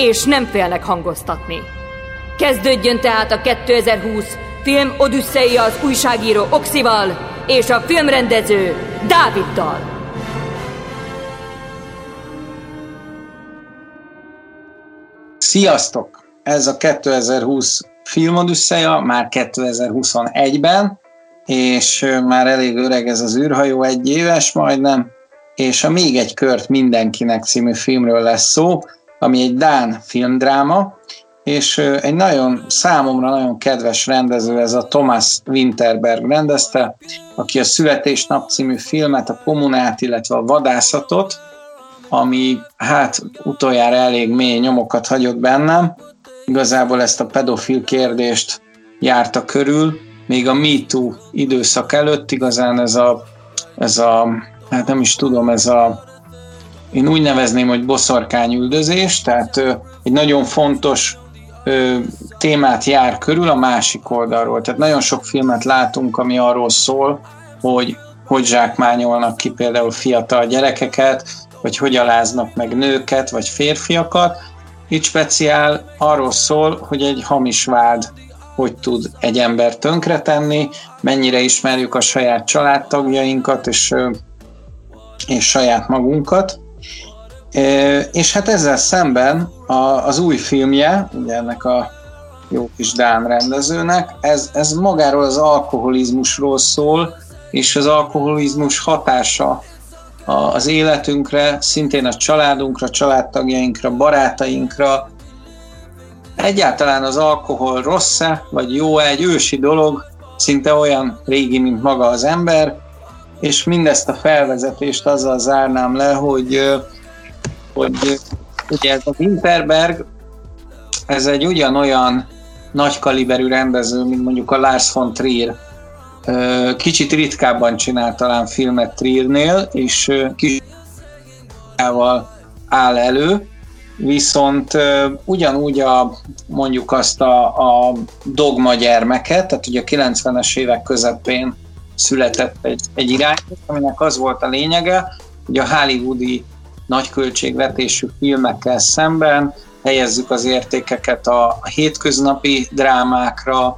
és nem félnek hangoztatni. Kezdődjön tehát a 2020 film Odüsszeia az újságíró Oxival és a filmrendező Dáviddal. Sziasztok! Ez a 2020 filmodüsszeja, már 2021-ben, és már elég öreg ez az űrhajó, egy éves majdnem, és a Még egy kört mindenkinek című filmről lesz szó, ami egy Dán filmdráma, és egy nagyon számomra nagyon kedves rendező, ez a Thomas Winterberg rendezte, aki a Születésnap című filmet, a kommunát, illetve a vadászatot, ami hát utoljára elég mély nyomokat hagyott bennem. Igazából ezt a pedofil kérdést járta körül, még a MeToo időszak előtt igazán ez a, ez a, hát nem is tudom, ez a, én úgy nevezném, hogy boszorkányüldözés, tehát egy nagyon fontos témát jár körül a másik oldalról. Tehát nagyon sok filmet látunk, ami arról szól, hogy hogy zsákmányolnak ki például fiatal gyerekeket, vagy hogy aláznak meg nőket, vagy férfiakat. Itt speciál arról szól, hogy egy hamis vád hogy tud egy ember tönkretenni, mennyire ismerjük a saját családtagjainkat és, és saját magunkat. És hát ezzel szemben az új filmje, ugye ennek a jó kis Dán rendezőnek, ez, ez magáról az alkoholizmusról szól, és az alkoholizmus hatása az életünkre, szintén a családunkra, családtagjainkra, barátainkra. Egyáltalán az alkohol rossz-e, vagy jó-e, egy ősi dolog, szinte olyan régi, mint maga az ember, és mindezt a felvezetést azzal zárnám le, hogy, hogy ugye ez a Winterberg, ez egy ugyanolyan nagy kaliberű rendező, mint mondjuk a Lars von Trier, Kicsit ritkábban csinál talán filmet Triernél, és kis áll elő, viszont ugyanúgy a, mondjuk azt a, a dogma gyermeket, tehát ugye a 90-es évek közepén született egy, egy irány, aminek az volt a lényege, hogy a hollywoodi nagyköltségvetésű filmekkel szemben helyezzük az értékeket a hétköznapi drámákra,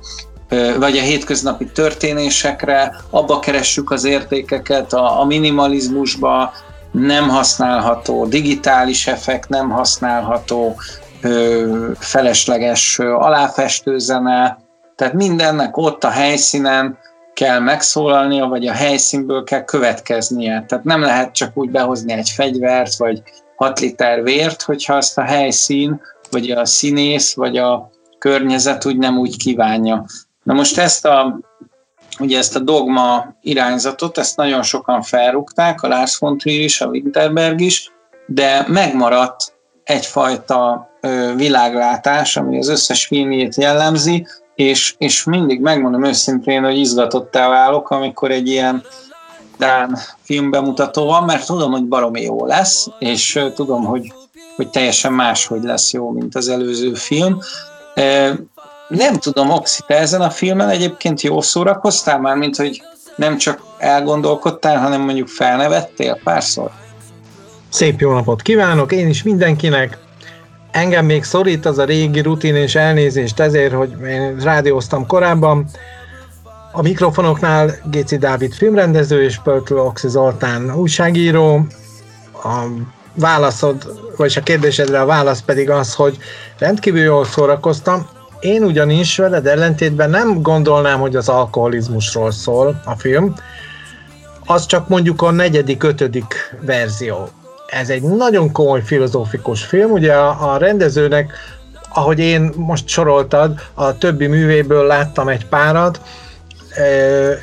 vagy a hétköznapi történésekre, abba keressük az értékeket, a, a minimalizmusba nem használható digitális effekt, nem használható ö, felesleges ö, aláfestőzene, tehát mindennek ott a helyszínen kell megszólalnia, vagy a helyszínből kell következnie. Tehát nem lehet csak úgy behozni egy fegyvert, vagy 6 liter vért, hogyha azt a helyszín, vagy a színész, vagy a környezet úgy nem úgy kívánja. Na most ezt a, ugye ezt a dogma irányzatot, ezt nagyon sokan felrúgták, a Lars von Trier is, a Winterberg is, de megmaradt egyfajta világlátás, ami az összes filmjét jellemzi, és, és mindig megmondom őszintén, hogy izgatottá válok, amikor egy ilyen Dán filmbemutató van, mert tudom, hogy baromi jó lesz, és tudom, hogy, hogy teljesen máshogy lesz jó, mint az előző film. Nem tudom, Oxi, te ezen a filmen egyébként jó szórakoztál már, mint hogy nem csak elgondolkodtál, hanem mondjuk felnevettél párszor? Szép jó napot kívánok, én is mindenkinek. Engem még szorít az a régi rutin és elnézést ezért, hogy én rádióztam korábban. A mikrofonoknál Géci Dávid filmrendező és Pöltő Oxi Zoltán újságíró. A válaszod, vagy a kérdésedre a válasz pedig az, hogy rendkívül jól szórakoztam. Én ugyanis veled ellentétben nem gondolnám, hogy az alkoholizmusról szól a film, az csak mondjuk a negyedik, ötödik verzió. Ez egy nagyon komoly filozófikus film, ugye a, a rendezőnek, ahogy én most soroltad, a többi művéből láttam egy párat,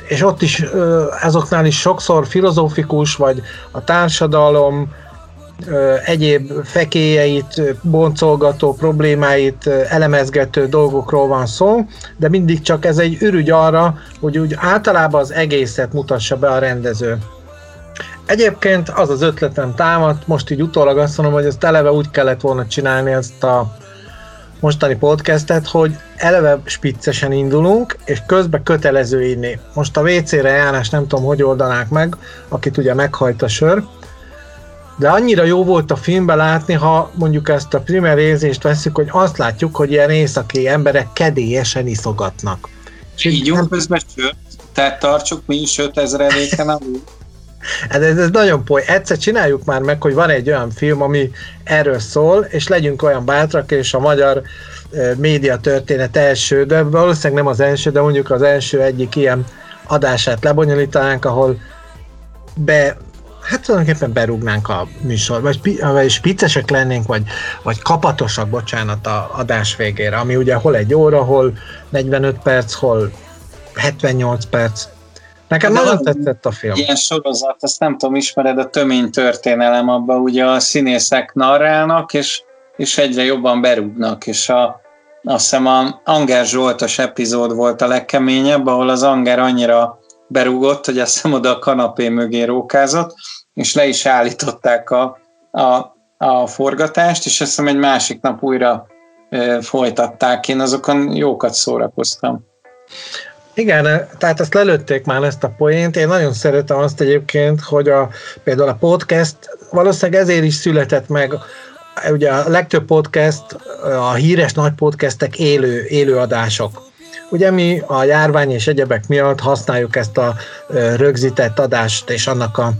és ott is azoknál is sokszor filozófikus, vagy a társadalom, egyéb fekélyeit, boncolgató problémáit, elemezgető dolgokról van szó, de mindig csak ez egy ürügy arra, hogy úgy általában az egészet mutassa be a rendező. Egyébként az az ötletem támadt, most így utólag azt mondom, hogy ezt eleve úgy kellett volna csinálni ezt a mostani podcastet, hogy eleve spiccesen indulunk, és közben kötelező inni. Most a WC-re járás nem tudom, hogy oldanák meg, akit ugye meghajt a sör, de annyira jó volt a filmben látni, ha mondjuk ezt a primer érzést veszük, hogy azt látjuk, hogy ilyen északi emberek kedélyesen iszogatnak. És így jó közben sört, tehát tartsuk mi is 5000 eléken alul. Hát ez, ez nagyon poly. Egyszer csináljuk már meg, hogy van egy olyan film, ami erről szól, és legyünk olyan bátrak, és a magyar média történet első, de valószínűleg nem az első, de mondjuk az első egyik ilyen adását lebonyolítanánk, ahol be, hát tulajdonképpen berúgnánk a műsor, vagy, vagy spiccesek lennénk, vagy, vagy kapatosak, bocsánat, a adás végére, ami ugye hol egy óra, hol 45 perc, hol 78 perc, Nekem De nagyon tetszett a film. Ilyen sorozat, ezt nem tudom, ismered a tömény történelem, abban ugye a színészek narrálnak, és, és egyre jobban berúgnak, és a, azt hiszem a Anger Zsoltos epizód volt a legkeményebb, ahol az Anger annyira berúgott, hogy azt hiszem oda a kanapé mögé rókázott, és le is állították a, a, a forgatást, és azt hiszem egy másik nap újra e, folytatták. Én azokon jókat szórakoztam. Igen, tehát ezt lelőtték már ezt a poént. Én nagyon szeretem azt egyébként, hogy a, például a podcast valószínűleg ezért is született meg ugye a legtöbb podcast, a híres nagy podcastek élő, élő adások. Ugye mi a járvány és egyebek miatt használjuk ezt a rögzített adást és annak a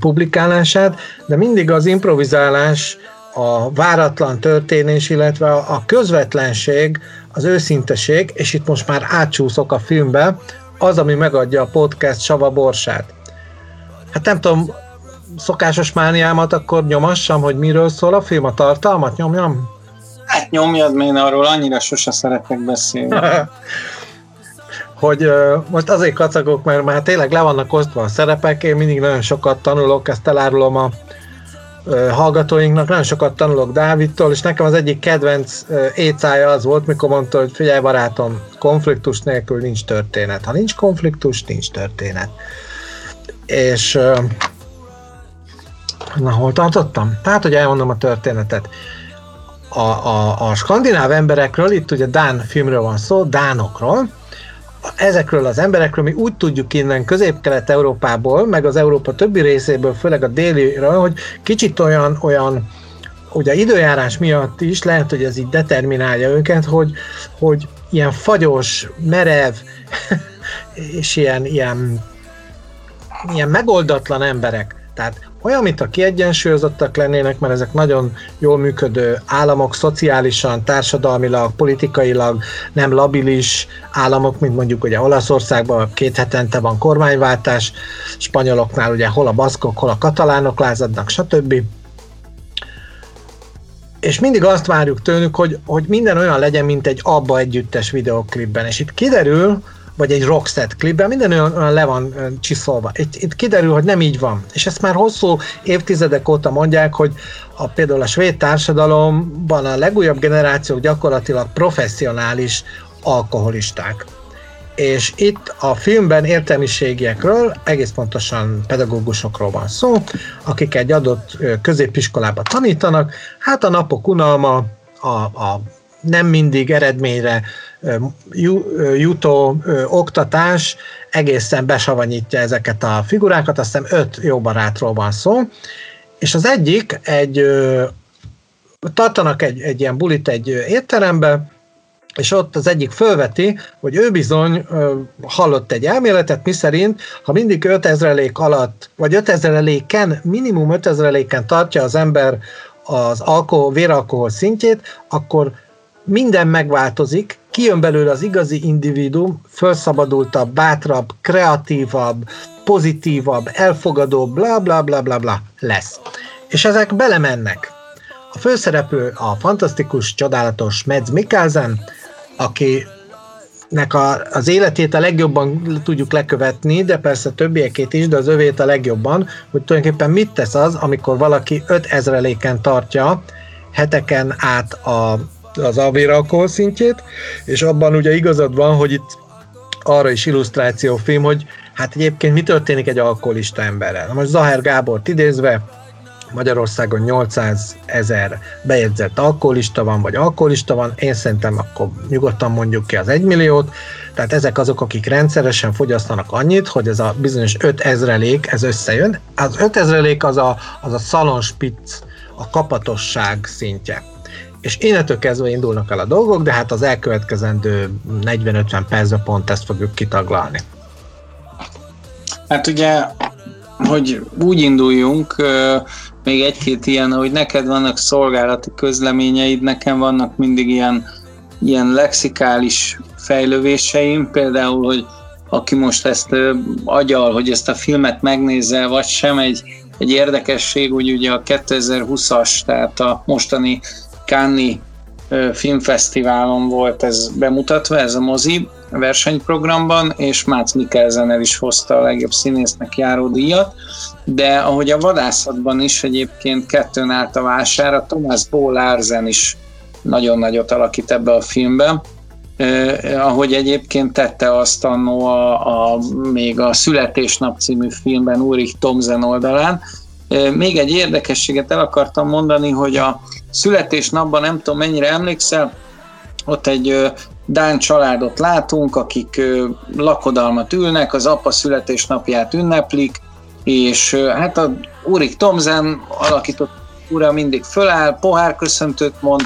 publikálását, de mindig az improvizálás, a váratlan történés, illetve a közvetlenség az őszinteség, és itt most már átcsúszok a filmbe, az, ami megadja a podcast sava borsát. Hát nem tudom, szokásos mániámat akkor nyomassam, hogy miről szól a film, a tartalmat nyomjam? Hát nyomjad, én arról annyira sose szeretek beszélni. hogy uh, most azért kacagok, mert már tényleg le vannak osztva a szerepek, én mindig nagyon sokat tanulok, ezt elárulom a hallgatóinknak, nagyon sokat tanulok Dávidtól, és nekem az egyik kedvenc écája az volt, mikor mondta, hogy figyelj barátom, konfliktus nélkül nincs történet. Ha nincs konfliktus, nincs történet. És na, hol tartottam? Tehát, hogy elmondom a történetet. A, a, a skandináv emberekről, itt ugye Dán filmről van szó, Dánokról, ezekről az emberekről mi úgy tudjuk innen közép-kelet-európából, meg az Európa többi részéből, főleg a déliről, hogy kicsit olyan, olyan ugye időjárás miatt is lehet, hogy ez így determinálja őket, hogy, hogy ilyen fagyos, merev, és ilyen, ilyen, ilyen megoldatlan emberek. Tehát olyan, mint a kiegyensúlyozottak lennének, mert ezek nagyon jól működő államok, szociálisan, társadalmilag, politikailag nem labilis államok, mint mondjuk ugye Olaszországban két hetente van kormányváltás, spanyoloknál ugye hol a baszkok, hol a katalánok lázadnak, stb. És mindig azt várjuk tőlük, hogy, hogy minden olyan legyen, mint egy abba együttes videoklipben. És itt kiderül, vagy egy rockset klipben, minden olyan, olyan le van csiszolva. Itt, itt kiderül, hogy nem így van. És ezt már hosszú évtizedek óta mondják, hogy a, például a svéd társadalomban a legújabb generációk gyakorlatilag professzionális alkoholisták. És itt a filmben értelmiségiekről, egész pontosan pedagógusokról van szó, akik egy adott középiskolába tanítanak, hát a napok unalma, a, a nem mindig eredményre jutó oktatás egészen besavanyítja ezeket a figurákat, azt hiszem öt jó barátról van szó, és az egyik egy tartanak egy, egy ilyen bulit egy étterembe, és ott az egyik fölveti, hogy ő bizony ö, hallott egy elméletet, miszerint, ha mindig 5000 alatt, vagy 5000 minimum 5000 tartja az ember az alkohol, véralkohol szintjét, akkor minden megváltozik, kijön belőle az igazi individuum, felszabadultabb, bátrabb, kreatívabb, pozitívabb, elfogadóbb, bla bla bla bla bla lesz. És ezek belemennek. A főszereplő a fantasztikus, csodálatos Mads Mikkelsen, aki nek a, az életét a legjobban tudjuk lekövetni, de persze többiekét is, de az övét a legjobban, hogy tulajdonképpen mit tesz az, amikor valaki 5000-éken tartja heteken át a, az alkohol szintjét, és abban ugye igazad van, hogy itt arra is illusztrációfilm, hogy hát egyébként mi történik egy alkoholista emberrel. Na most Zaher Gábort idézve, Magyarországon 800 ezer bejegyzett alkoholista van, vagy alkoholista van, én szerintem akkor nyugodtan mondjuk ki az 1 milliót, tehát ezek azok, akik rendszeresen fogyasztanak annyit, hogy ez a bizonyos 5 ezrelék, ez összejön. Az 5 ezrelék az a, az a szalonspitz, a kapatosság szintje. És innentől kezdve indulnak el a dolgok, de hát az elkövetkezendő 40-50 percben pont ezt fogjuk kitaglalni. Hát ugye, hogy úgy induljunk, még egy-két ilyen, hogy neked vannak szolgálati közleményeid, nekem vannak mindig ilyen, ilyen lexikális fejlővéseim, például, hogy aki most ezt agyal, hogy ezt a filmet megnézze, vagy sem, egy, egy érdekesség, hogy ugye a 2020-as, tehát a mostani Cannes filmfesztiválon volt ez bemutatva, ez a mozi versenyprogramban, és Mácz Mikkelzen is hozta a legjobb színésznek járó díjat, de ahogy a vadászatban is egyébként kettőn állt a vására, Thomas Bo Larsen is nagyon nagyot alakít ebbe a filmbe, eh, ahogy egyébként tette azt annó a, a, még a Születésnap című filmben Ulrich Thomsen oldalán. Eh, még egy érdekességet el akartam mondani, hogy a születésnapban, nem tudom mennyire emlékszel, ott egy Dán családot látunk, akik lakodalmat ülnek, az apa születésnapját ünneplik, és hát a Úrik Tomzen alakított ura mindig föláll, pohárköszöntőt mond,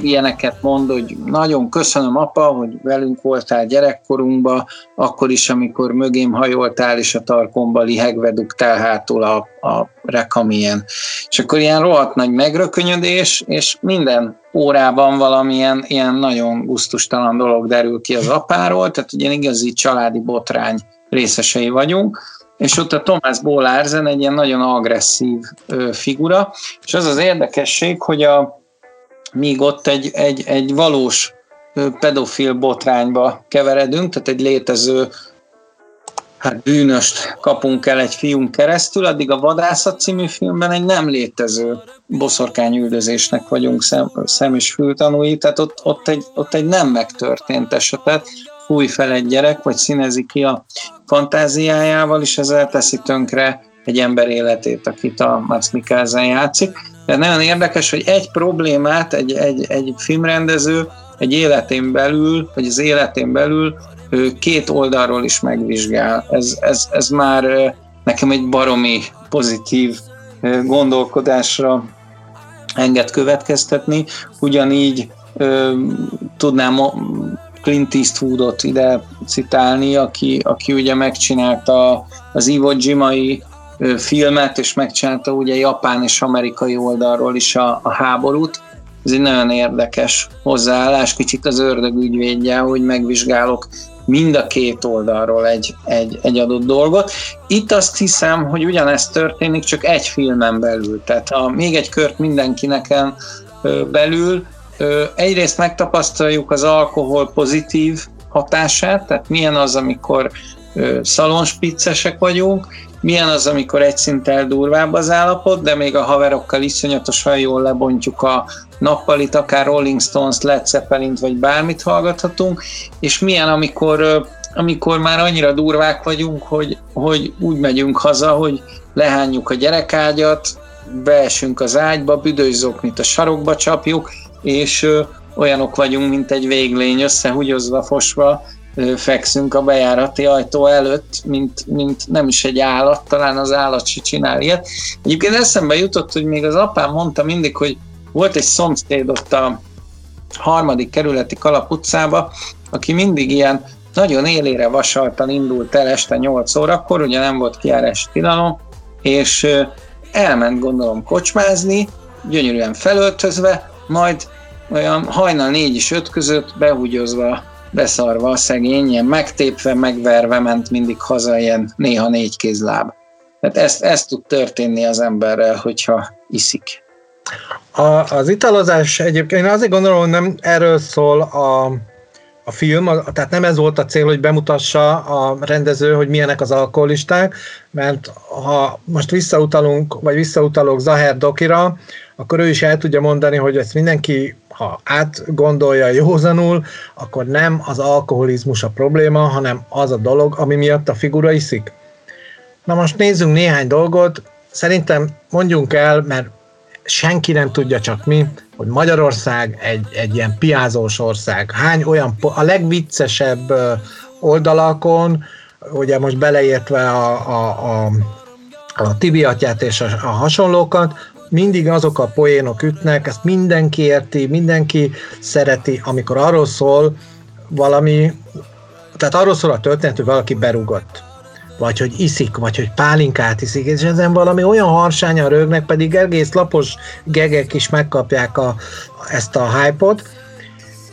ilyeneket mond, hogy nagyon köszönöm apa, hogy velünk voltál gyerekkorunkba, akkor is, amikor mögém hajoltál, és a tarkomba lihegve dugtál hátul a, a rekamien. És akkor ilyen rohadt nagy megrökönyödés, és minden órában valamilyen ilyen nagyon guztustalan dolog derül ki az apáról, tehát ugye igazi családi botrány részesei vagyunk, és ott a Thomas Bólárzen egy ilyen nagyon agresszív figura, és az az érdekesség, hogy a, míg ott egy, egy, egy valós pedofil botrányba keveredünk, tehát egy létező hát bűnöst kapunk el egy fiunk keresztül, addig a Vadászat című filmben egy nem létező boszorkányüldözésnek vagyunk szem, szem és fültanúi, tehát ott, ott, egy, ott egy nem megtörtént esetet fúj fel egy gyerek, vagy színezi ki a fantáziájával, és ezzel teszi tönkre egy ember életét, akit a Max Mikkelsen játszik. De nagyon érdekes, hogy egy problémát egy, egy, egy filmrendező egy életén belül, vagy az életén belül két oldalról is megvizsgál. Ez, ez, ez már nekem egy baromi pozitív gondolkodásra enged következtetni. Ugyanígy tudnám Clint Eastwoodot ide citálni, aki, aki ugye megcsinálta az Iwo Jimai filmet, és megcsinálta ugye japán és amerikai oldalról is a, a háborút. Ez egy nagyon érdekes hozzáállás, kicsit az ördög ügyvédje, hogy megvizsgálok mind a két oldalról egy, egy, egy adott dolgot. Itt azt hiszem, hogy ugyanezt történik, csak egy filmen belül. Tehát a, még egy kört mindenkinek belül, egyrészt megtapasztaljuk az alkohol pozitív hatását, tehát milyen az, amikor szalonspiccesek vagyunk, milyen az, amikor egy szinttel durvább az állapot, de még a haverokkal iszonyatosan jól lebontjuk a nappalit, akár Rolling Stones, Led zeppelin vagy bármit hallgathatunk, és milyen, amikor, amikor már annyira durvák vagyunk, hogy, hogy úgy megyünk haza, hogy lehányjuk a gyerekágyat, beesünk az ágyba, büdös zoknit a sarokba csapjuk, és olyanok vagyunk, mint egy véglény, összehúgyozva, fosva, fekszünk a bejárati ajtó előtt, mint, mint nem is egy állat, talán az állat se csinál ilyet. Egyébként eszembe jutott, hogy még az apám mondta mindig, hogy volt egy szomszéd ott a harmadik kerületi Kalap utcába, aki mindig ilyen nagyon élére vasaltan indult el este 8 órakor, ugye nem volt kiárás tilalom, és elment gondolom kocsmázni, gyönyörűen felöltözve, majd olyan hajnal négy és öt között behúgyozva beszarva a szegény, ilyen megtépve, megverve ment mindig haza, ilyen néha négy kézláb. Tehát ezt, ezt tud történni az emberrel, hogyha iszik. A, az italozás egyébként, én azért gondolom, hogy nem erről szól a, a film, tehát nem ez volt a cél, hogy bemutassa a rendező, hogy milyenek az alkoholisták, mert ha most visszautalunk, vagy visszautalok Zaher Dokira, akkor ő is el tudja mondani, hogy ezt mindenki, ha átgondolja józanul, akkor nem az alkoholizmus a probléma, hanem az a dolog, ami miatt a figura iszik. Na most nézzünk néhány dolgot, szerintem mondjunk el, mert senki nem tudja, csak mi, hogy Magyarország egy, egy ilyen piázós ország. Hány olyan, a legviccesebb oldalakon, ugye most beleértve a, a, a, a Tibiatját és a, a hasonlókat, mindig azok a poénok ütnek, ezt mindenki érti, mindenki szereti, amikor arról szól valami, tehát arról szól a történet, hogy valaki berúgott vagy hogy iszik, vagy hogy pálinkát iszik, és ezen valami olyan harsányan rögnek, pedig egész lapos gegek is megkapják a, ezt a hype-ot,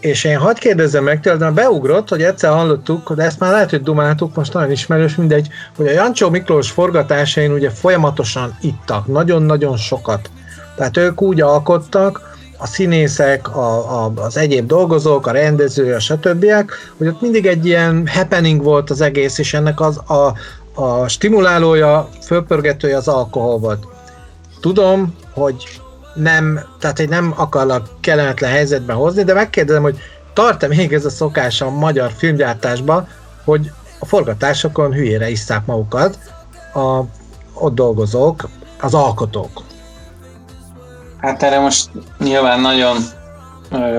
és én hadd kérdezzem meg tőled, mert beugrott, hogy egyszer hallottuk, de ezt már lehet, hogy dumáltuk, most nagyon ismerős, mindegy, hogy a Jancsó Miklós forgatásain ugye folyamatosan ittak, nagyon-nagyon sokat. Tehát ők úgy alkottak, a színészek, a, a, az egyéb dolgozók, a rendező, a stb., hogy ott mindig egy ilyen happening volt az egész, és ennek az a, a stimulálója, fölpörgetője az alkohol volt. Tudom, hogy nem, tehát hogy nem akarlak kellemetlen helyzetbe hozni, de megkérdezem, hogy tart-e még ez a szokás a magyar filmgyártásban, hogy a forgatásokon hülyére isszák magukat a ott dolgozók, az alkotók. Hát erre most nyilván nagyon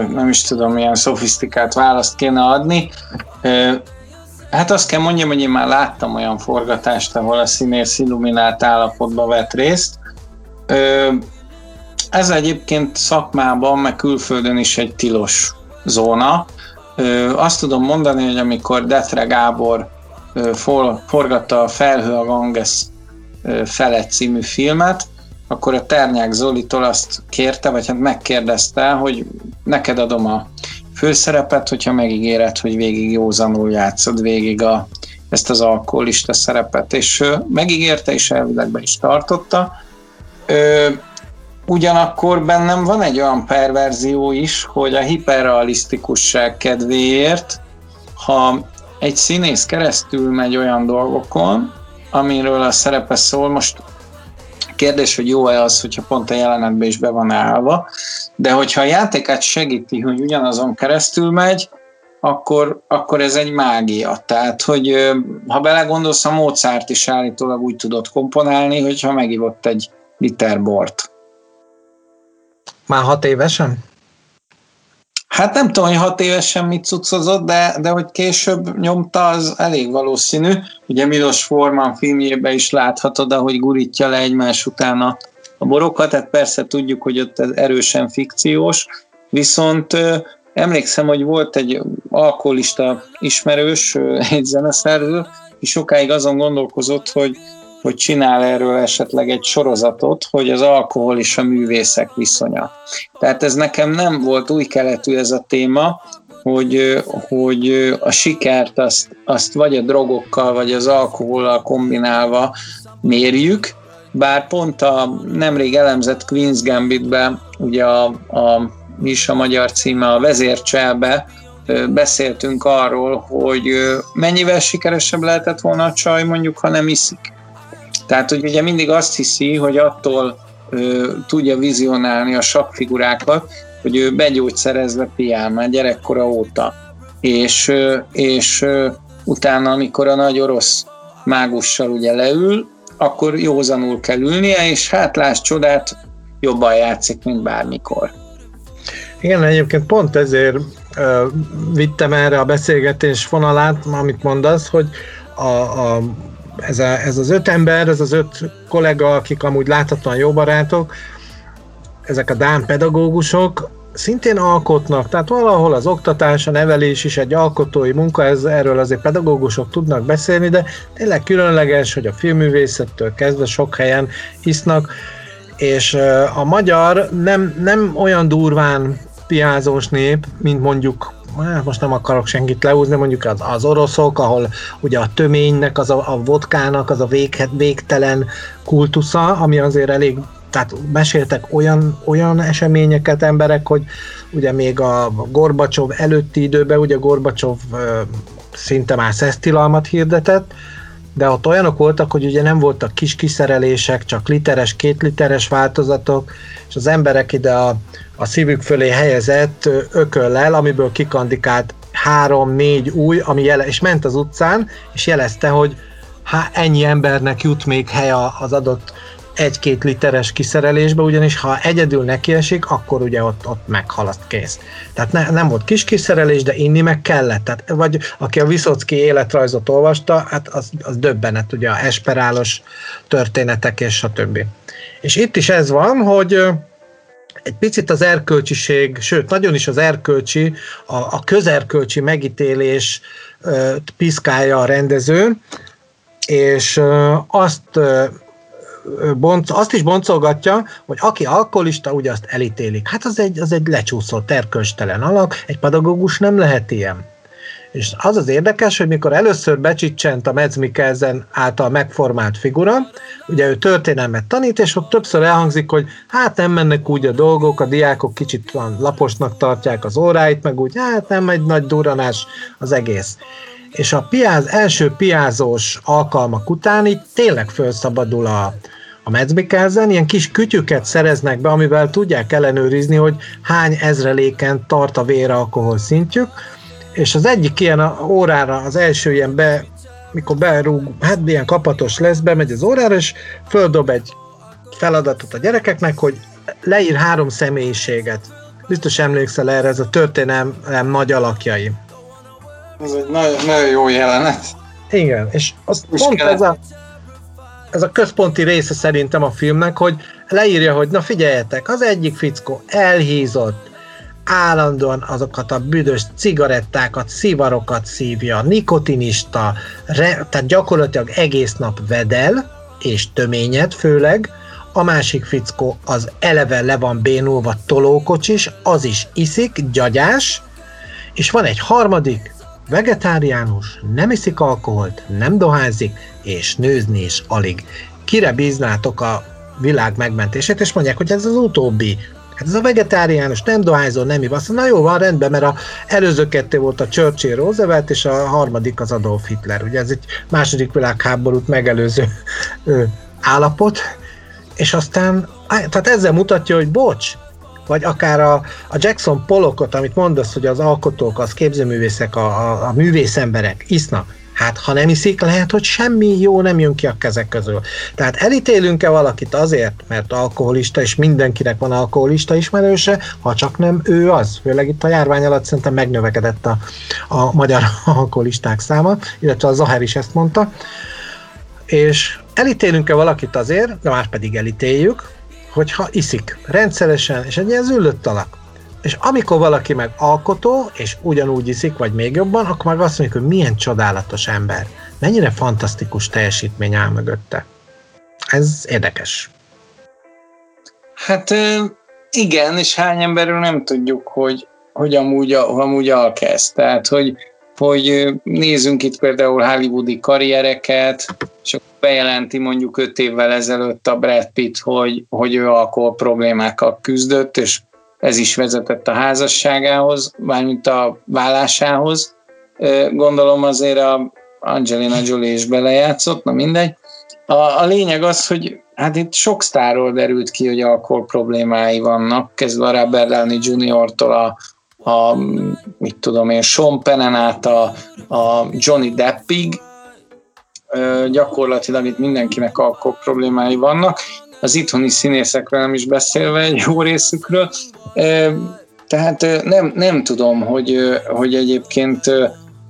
nem is tudom, milyen szofisztikált választ kéne adni. Hát azt kell mondjam, hogy én már láttam olyan forgatást, ahol a színész illuminált állapotba vett részt. Ez egyébként szakmában, meg külföldön is egy tilos zóna. Azt tudom mondani, hogy amikor Detre Gábor forgatta a Felhő a Ganges felett című filmet, akkor a Ternyák Zolitól azt kérte, vagy hát megkérdezte, hogy neked adom a főszerepet, hogyha megígéred, hogy végig józanul játszod végig a, ezt az alkoholista szerepet, és megígérte, és elvileg be is tartotta. Ugyanakkor bennem van egy olyan perverzió is, hogy a hiperrealisztikusság kedvéért, ha egy színész keresztül megy olyan dolgokon, amiről a szerepe szól, most Kérdés, hogy jó-e az, hogyha pont a jelenetben is be van állva, de hogyha a játékát segíti, hogy ugyanazon keresztül megy, akkor, akkor ez egy mágia. Tehát, hogy ha belegondolsz, a Mozart is állítólag úgy tudott komponálni, hogyha megivott egy liter bort. Már hat évesen? Hát nem tudom, hogy hat évesen mit cuccozott, de, de hogy később nyomta, az elég valószínű. Ugye Milos Forman filmjében is láthatod, ahogy gurítja le egymás után a, a borokat, tehát persze tudjuk, hogy ott ez erősen fikciós, viszont emlékszem, hogy volt egy alkoholista ismerős, egy zeneszerző, és sokáig azon gondolkozott, hogy hogy csinál erről esetleg egy sorozatot, hogy az alkohol és a művészek viszonya. Tehát ez nekem nem volt új keletű ez a téma, hogy, hogy a sikert azt, azt vagy a drogokkal, vagy az alkohollal kombinálva mérjük, bár pont a nemrég elemzett Queen's Gambitbe, ugye a, a mi is a magyar címe, a vezércselbe, beszéltünk arról, hogy mennyivel sikeresebb lehetett volna a csaj, mondjuk, ha nem iszik. Tehát, hogy ugye mindig azt hiszi, hogy attól ö, tudja vizionálni a sakfigurákat, hogy ő begyógyszerezve piál már gyerekkora óta. És, ö, és ö, utána, amikor a nagy orosz mágussal ugye leül, akkor józanul kell ülnie, és hát láss csodát, jobban játszik, mint bármikor. Igen, egyébként pont ezért ö, vittem erre a beszélgetés vonalát, amit mondasz, hogy a, a ez, a, ez az öt ember, ez az öt kollega, akik amúgy láthatóan jó barátok, ezek a Dán pedagógusok, szintén alkotnak, tehát valahol az oktatás, a nevelés is egy alkotói munka, ez, erről azért pedagógusok tudnak beszélni, de tényleg különleges, hogy a filmművészettől kezdve sok helyen isznak, és a magyar nem, nem olyan durván piázós nép, mint mondjuk hát most nem akarok senkit leúzni, mondjuk az, az oroszok, ahol ugye a töménynek, az a, a vodkának az a vég, végtelen kultusza, ami azért elég tehát meséltek olyan, olyan eseményeket emberek, hogy ugye még a Gorbacsov előtti időben, ugye Gorbacsov szinte már szesztilalmat hirdetett, de ott olyanok voltak, hogy ugye nem voltak kis kiszerelések, csak literes, két literes változatok, és az emberek ide a, a szívük fölé helyezett ököllel, amiből kikandikált három-négy új, ami jele, és ment az utcán, és jelezte, hogy hát ennyi embernek jut még hely az adott egy-két literes kiszerelésbe, ugyanis ha egyedül nekiesik, akkor ugye ott, ott meghalaszt kész. Tehát ne, nem volt kis kiszerelés, de inni meg kellett. Tehát, vagy aki a Viszocki életrajzot olvasta, hát az, az döbbenet, ugye a esperálos történetek és a többi. És itt is ez van, hogy egy picit az erkölcsiség, sőt, nagyon is az erkölcsi, a, a közerkölcsi megítélés piszkálja a rendező, és azt bonc, azt is boncolgatja, hogy aki alkoholista, ugye azt elítélik. Hát az egy, az egy lecsúszott, erkölcstelen alak, egy pedagógus nem lehet ilyen. És az az érdekes, hogy mikor először becsicsent a Mads Mikkelsen által megformált figura, ugye ő történelmet tanít, és ott többször elhangzik, hogy hát nem mennek úgy a dolgok, a diákok kicsit laposnak tartják az óráit, meg úgy, hát nem egy nagy duranás az egész. És a piáz, első piázós alkalmak után így tényleg felszabadul a, a Metzbikelzen, ilyen kis kütyüket szereznek be, amivel tudják ellenőrizni, hogy hány ezreléken tart a véralkohol szintjük, és az egyik ilyen órára, az első ilyen be, mikor berúg, hát ilyen kapatos lesz, bemegy az órára, és földob egy feladatot a gyerekeknek, hogy leír három személyiséget. Biztos emlékszel erre, ez a történelem nagy alakjai. Ez egy nagyon, nagyon jó jelenet. Igen, és az pont ez a, ez a központi része szerintem a filmnek, hogy leírja, hogy na figyeljetek, az egyik fickó elhízott, állandóan azokat a büdös cigarettákat, szivarokat szívja, nikotinista, re, tehát gyakorlatilag egész nap vedel, és töményet főleg, a másik fickó az eleve le van bénulva tolókocsis, az is iszik, gyagyás, és van egy harmadik, vegetáriánus, nem iszik alkoholt, nem dohányzik, és nőzni is alig. Kire bíznátok a világ megmentését, és mondják, hogy ez az utóbbi. Hát ez a vegetáriánus, nem dohányzó, nem ivasz. Na jó, van rendben, mert a előző kettő volt a Churchill Roosevelt, és a harmadik az Adolf Hitler. Ugye ez egy második világháborút megelőző ö, állapot, és aztán, tehát ezzel mutatja, hogy bocs, vagy akár a, a Jackson Pollockot, amit mondasz, hogy az alkotók, az képzőművészek, a, a, a művészemberek isznak, Hát, ha nem iszik, lehet, hogy semmi jó nem jön ki a kezek közül. Tehát elítélünk-e valakit azért, mert alkoholista, és mindenkinek van alkoholista ismerőse, ha csak nem ő az. Főleg itt a járvány alatt szerintem megnövekedett a, a magyar alkoholisták száma, illetve a Zaher is ezt mondta. És elítélünk-e valakit azért, de már pedig elítéljük, hogyha iszik rendszeresen, és egy ilyen züllött alak. És amikor valaki meg alkotó, és ugyanúgy iszik, vagy még jobban, akkor meg azt mondjuk, hogy milyen csodálatos ember. Mennyire fantasztikus teljesítmény áll mögötte. Ez érdekes. Hát igen, és hány emberről nem tudjuk, hogy, hogy amúgy, amúgy alkezd. Tehát, hogy, hogy nézzünk itt például hollywoodi karriereket, és akkor bejelenti mondjuk öt évvel ezelőtt a Brad Pitt, hogy, hogy ő alkohol problémákkal küzdött, és ez is vezetett a házasságához, mármint a vállásához. Gondolom azért a Angelina Jolie is belejátszott, na mindegy. A, a lényeg az, hogy hát itt sok sztárról derült ki, hogy alkohol problémái vannak, kezdve a Robert Downey Jr.-tól a, a mit tudom én, Sean Penn át a, a Johnny Deppig, gyakorlatilag itt mindenkinek alkohol problémái vannak, az itthoni színészekről nem is beszélve egy jó részükről. Tehát nem, nem tudom, hogy, hogy egyébként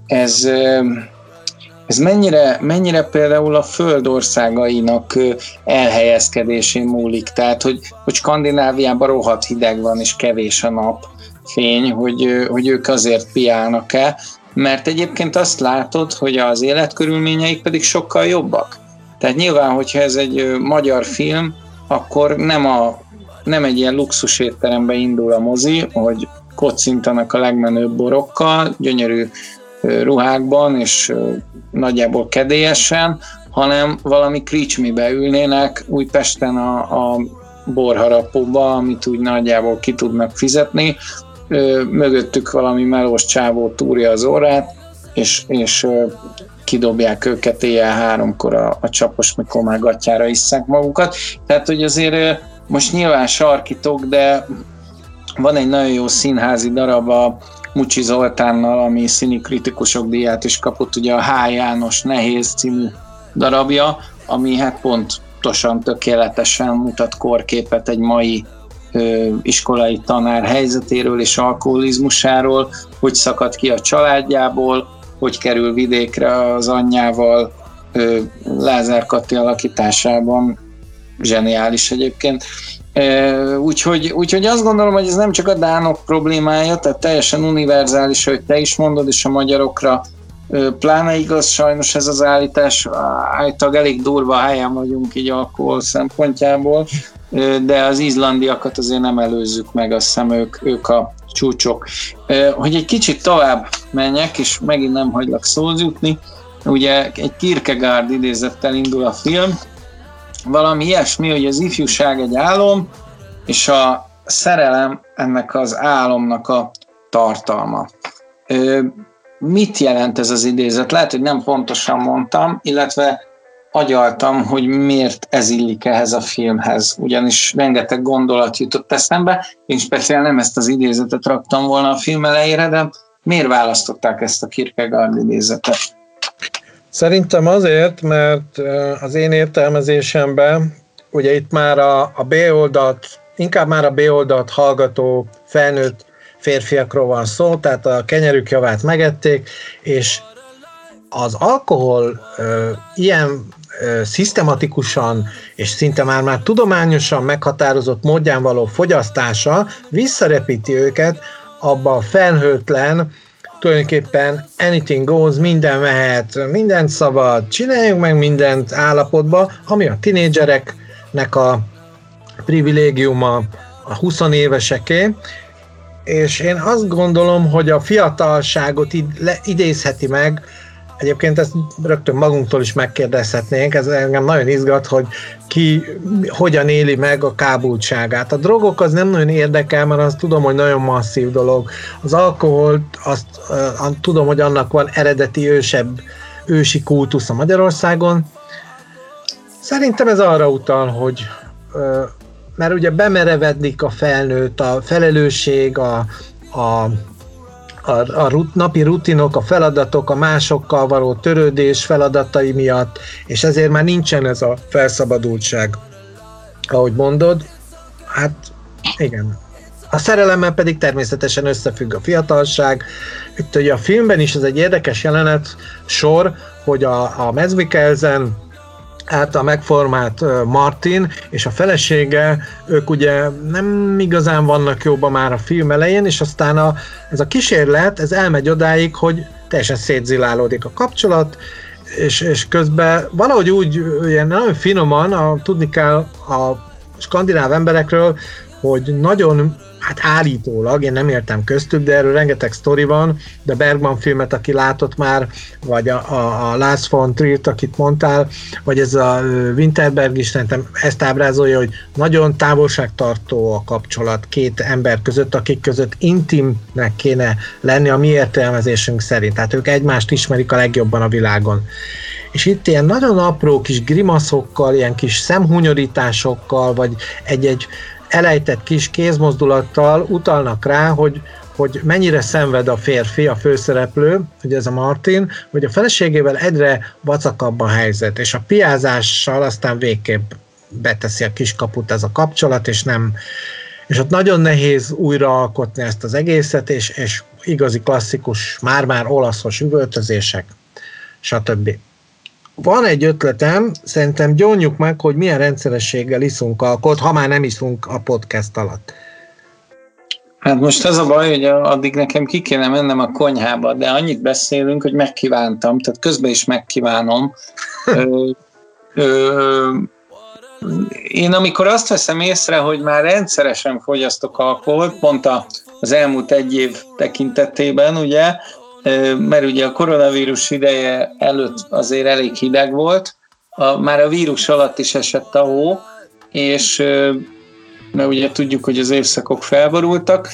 ez, ez mennyire, mennyire például a földországainak elhelyezkedésén múlik. Tehát, hogy, hogy Skandináviában rohadt hideg van, és kevés a nap fény, hogy, hogy ők azért piálnak el, mert egyébként azt látod, hogy az életkörülményeik pedig sokkal jobbak. Tehát nyilván, hogyha ez egy magyar film, akkor nem, a, nem egy ilyen luxus étterembe indul a mozi, hogy kocintanak a legmenőbb borokkal, gyönyörű ruhákban, és nagyjából kedélyesen, hanem valami kricsmibe ülnének Újpesten a, a borharapóba, amit úgy nagyjából ki tudnak fizetni. Mögöttük valami melós csávó túrja az órát, és, és kidobják őket éjjel háromkor a, a csapos, mikor már gatyára isszák magukat. Tehát, hogy azért most nyilván sarkítok, de van egy nagyon jó színházi darab a Mucsi Zoltánnal, ami színi kritikusok díját is kapott, ugye a H. János Nehéz című darabja, ami hát pontosan, tökéletesen mutat korképet egy mai iskolai tanár helyzetéről és alkoholizmusáról, hogy szakad ki a családjából, hogy kerül vidékre az anyjával, Lázár Kati alakításában, zseniális egyébként. Úgyhogy, úgyhogy azt gondolom, hogy ez nem csak a dánok problémája, tehát teljesen univerzális, hogy te is mondod, és a magyarokra. Pláne igaz sajnos ez az állítás, állítólag elég durva helyen vagyunk így alkohol szempontjából, de az izlandiakat azért nem előzzük meg, azt hiszem ők, ők a csúcsok. Hogy egy kicsit tovább menjek, és megint nem hagylak szóhoz jutni, ugye egy Kierkegaard idézettel indul a film, valami ilyesmi, hogy az ifjúság egy álom, és a szerelem ennek az álomnak a tartalma. Mit jelent ez az idézet? Lehet, hogy nem pontosan mondtam, illetve agyaltam, hogy miért ez illik ehhez a filmhez, ugyanis rengeteg gondolat jutott eszembe, én speciál nem ezt az idézetet raktam volna a film elejére, de miért választották ezt a Kierkegaard idézetet? Szerintem azért, mert az én értelmezésemben, ugye itt már a, a B oldalt, inkább már a B oldalt hallgató felnőtt férfiakról van szó, tehát a kenyerük javát megették, és az alkohol ö, ilyen szisztematikusan és szinte már már tudományosan meghatározott módján való fogyasztása visszarepíti őket abba a felhőtlen, tulajdonképpen anything goes, minden mehet, mindent szabad, csináljunk meg mindent állapotba, ami a tinédzsereknek a privilégiuma a 20 éveseké, és én azt gondolom, hogy a fiatalságot idézheti meg Egyébként ezt rögtön magunktól is megkérdezhetnénk, ez engem nagyon izgat, hogy ki hogyan éli meg a kábultságát. A drogok az nem nagyon érdekel, mert azt tudom, hogy nagyon masszív dolog. Az alkohol, azt uh, tudom, hogy annak van eredeti ősebb, ősi kultusz a Magyarországon. Szerintem ez arra utal, hogy uh, mert ugye bemerevedik a felnőtt, a felelősség, a, a a, a rut, napi rutinok, a feladatok, a másokkal való törődés feladatai miatt, és ezért már nincsen ez a felszabadultság. Ahogy mondod, hát igen. A szerelemmel pedig természetesen összefügg a fiatalság. Itt ugye a filmben is ez egy érdekes jelenet sor, hogy a, a Mads Mikkelsen által megformált Martin és a felesége, ők ugye nem igazán vannak jobban már a film elején, és aztán a, ez a kísérlet, ez elmegy odáig, hogy teljesen szétzilálódik a kapcsolat, és, és közben valahogy úgy, ilyen nagyon finoman, a, tudni kell a skandináv emberekről, hogy nagyon hát állítólag, én nem értem köztük, de erről rengeteg sztori van, de Bergman filmet, aki látott már, vagy a, a, a Lars von Trier-t, akit mondtál, vagy ez a Winterberg is szerintem ezt ábrázolja, hogy nagyon távolságtartó a kapcsolat két ember között, akik között intimnek kéne lenni a mi értelmezésünk szerint. Tehát ők egymást ismerik a legjobban a világon. És itt ilyen nagyon apró kis grimaszokkal, ilyen kis szemhunyorításokkal, vagy egy-egy elejtett kis kézmozdulattal utalnak rá, hogy, hogy mennyire szenved a férfi, a főszereplő, hogy ez a Martin, hogy a feleségével egyre vacakabb a helyzet, és a piázással aztán végképp beteszi a kiskaput ez a kapcsolat, és nem, és ott nagyon nehéz újraalkotni ezt az egészet, és, és igazi klasszikus, már-már olaszos üvöltözések, stb. Van egy ötletem, szerintem gyónjuk meg, hogy milyen rendszerességgel iszunk alkot, ha már nem iszunk a podcast alatt. Hát most az a baj, hogy addig nekem ki kéne mennem a konyhába, de annyit beszélünk, hogy megkívántam, tehát közben is megkívánom. ö, ö, én amikor azt veszem észre, hogy már rendszeresen fogyasztok alkoholt, pont az elmúlt egy év tekintetében, ugye, mert ugye a koronavírus ideje előtt azért elég hideg volt, a, már a vírus alatt is esett a hó, és mert ugye tudjuk, hogy az évszakok felborultak.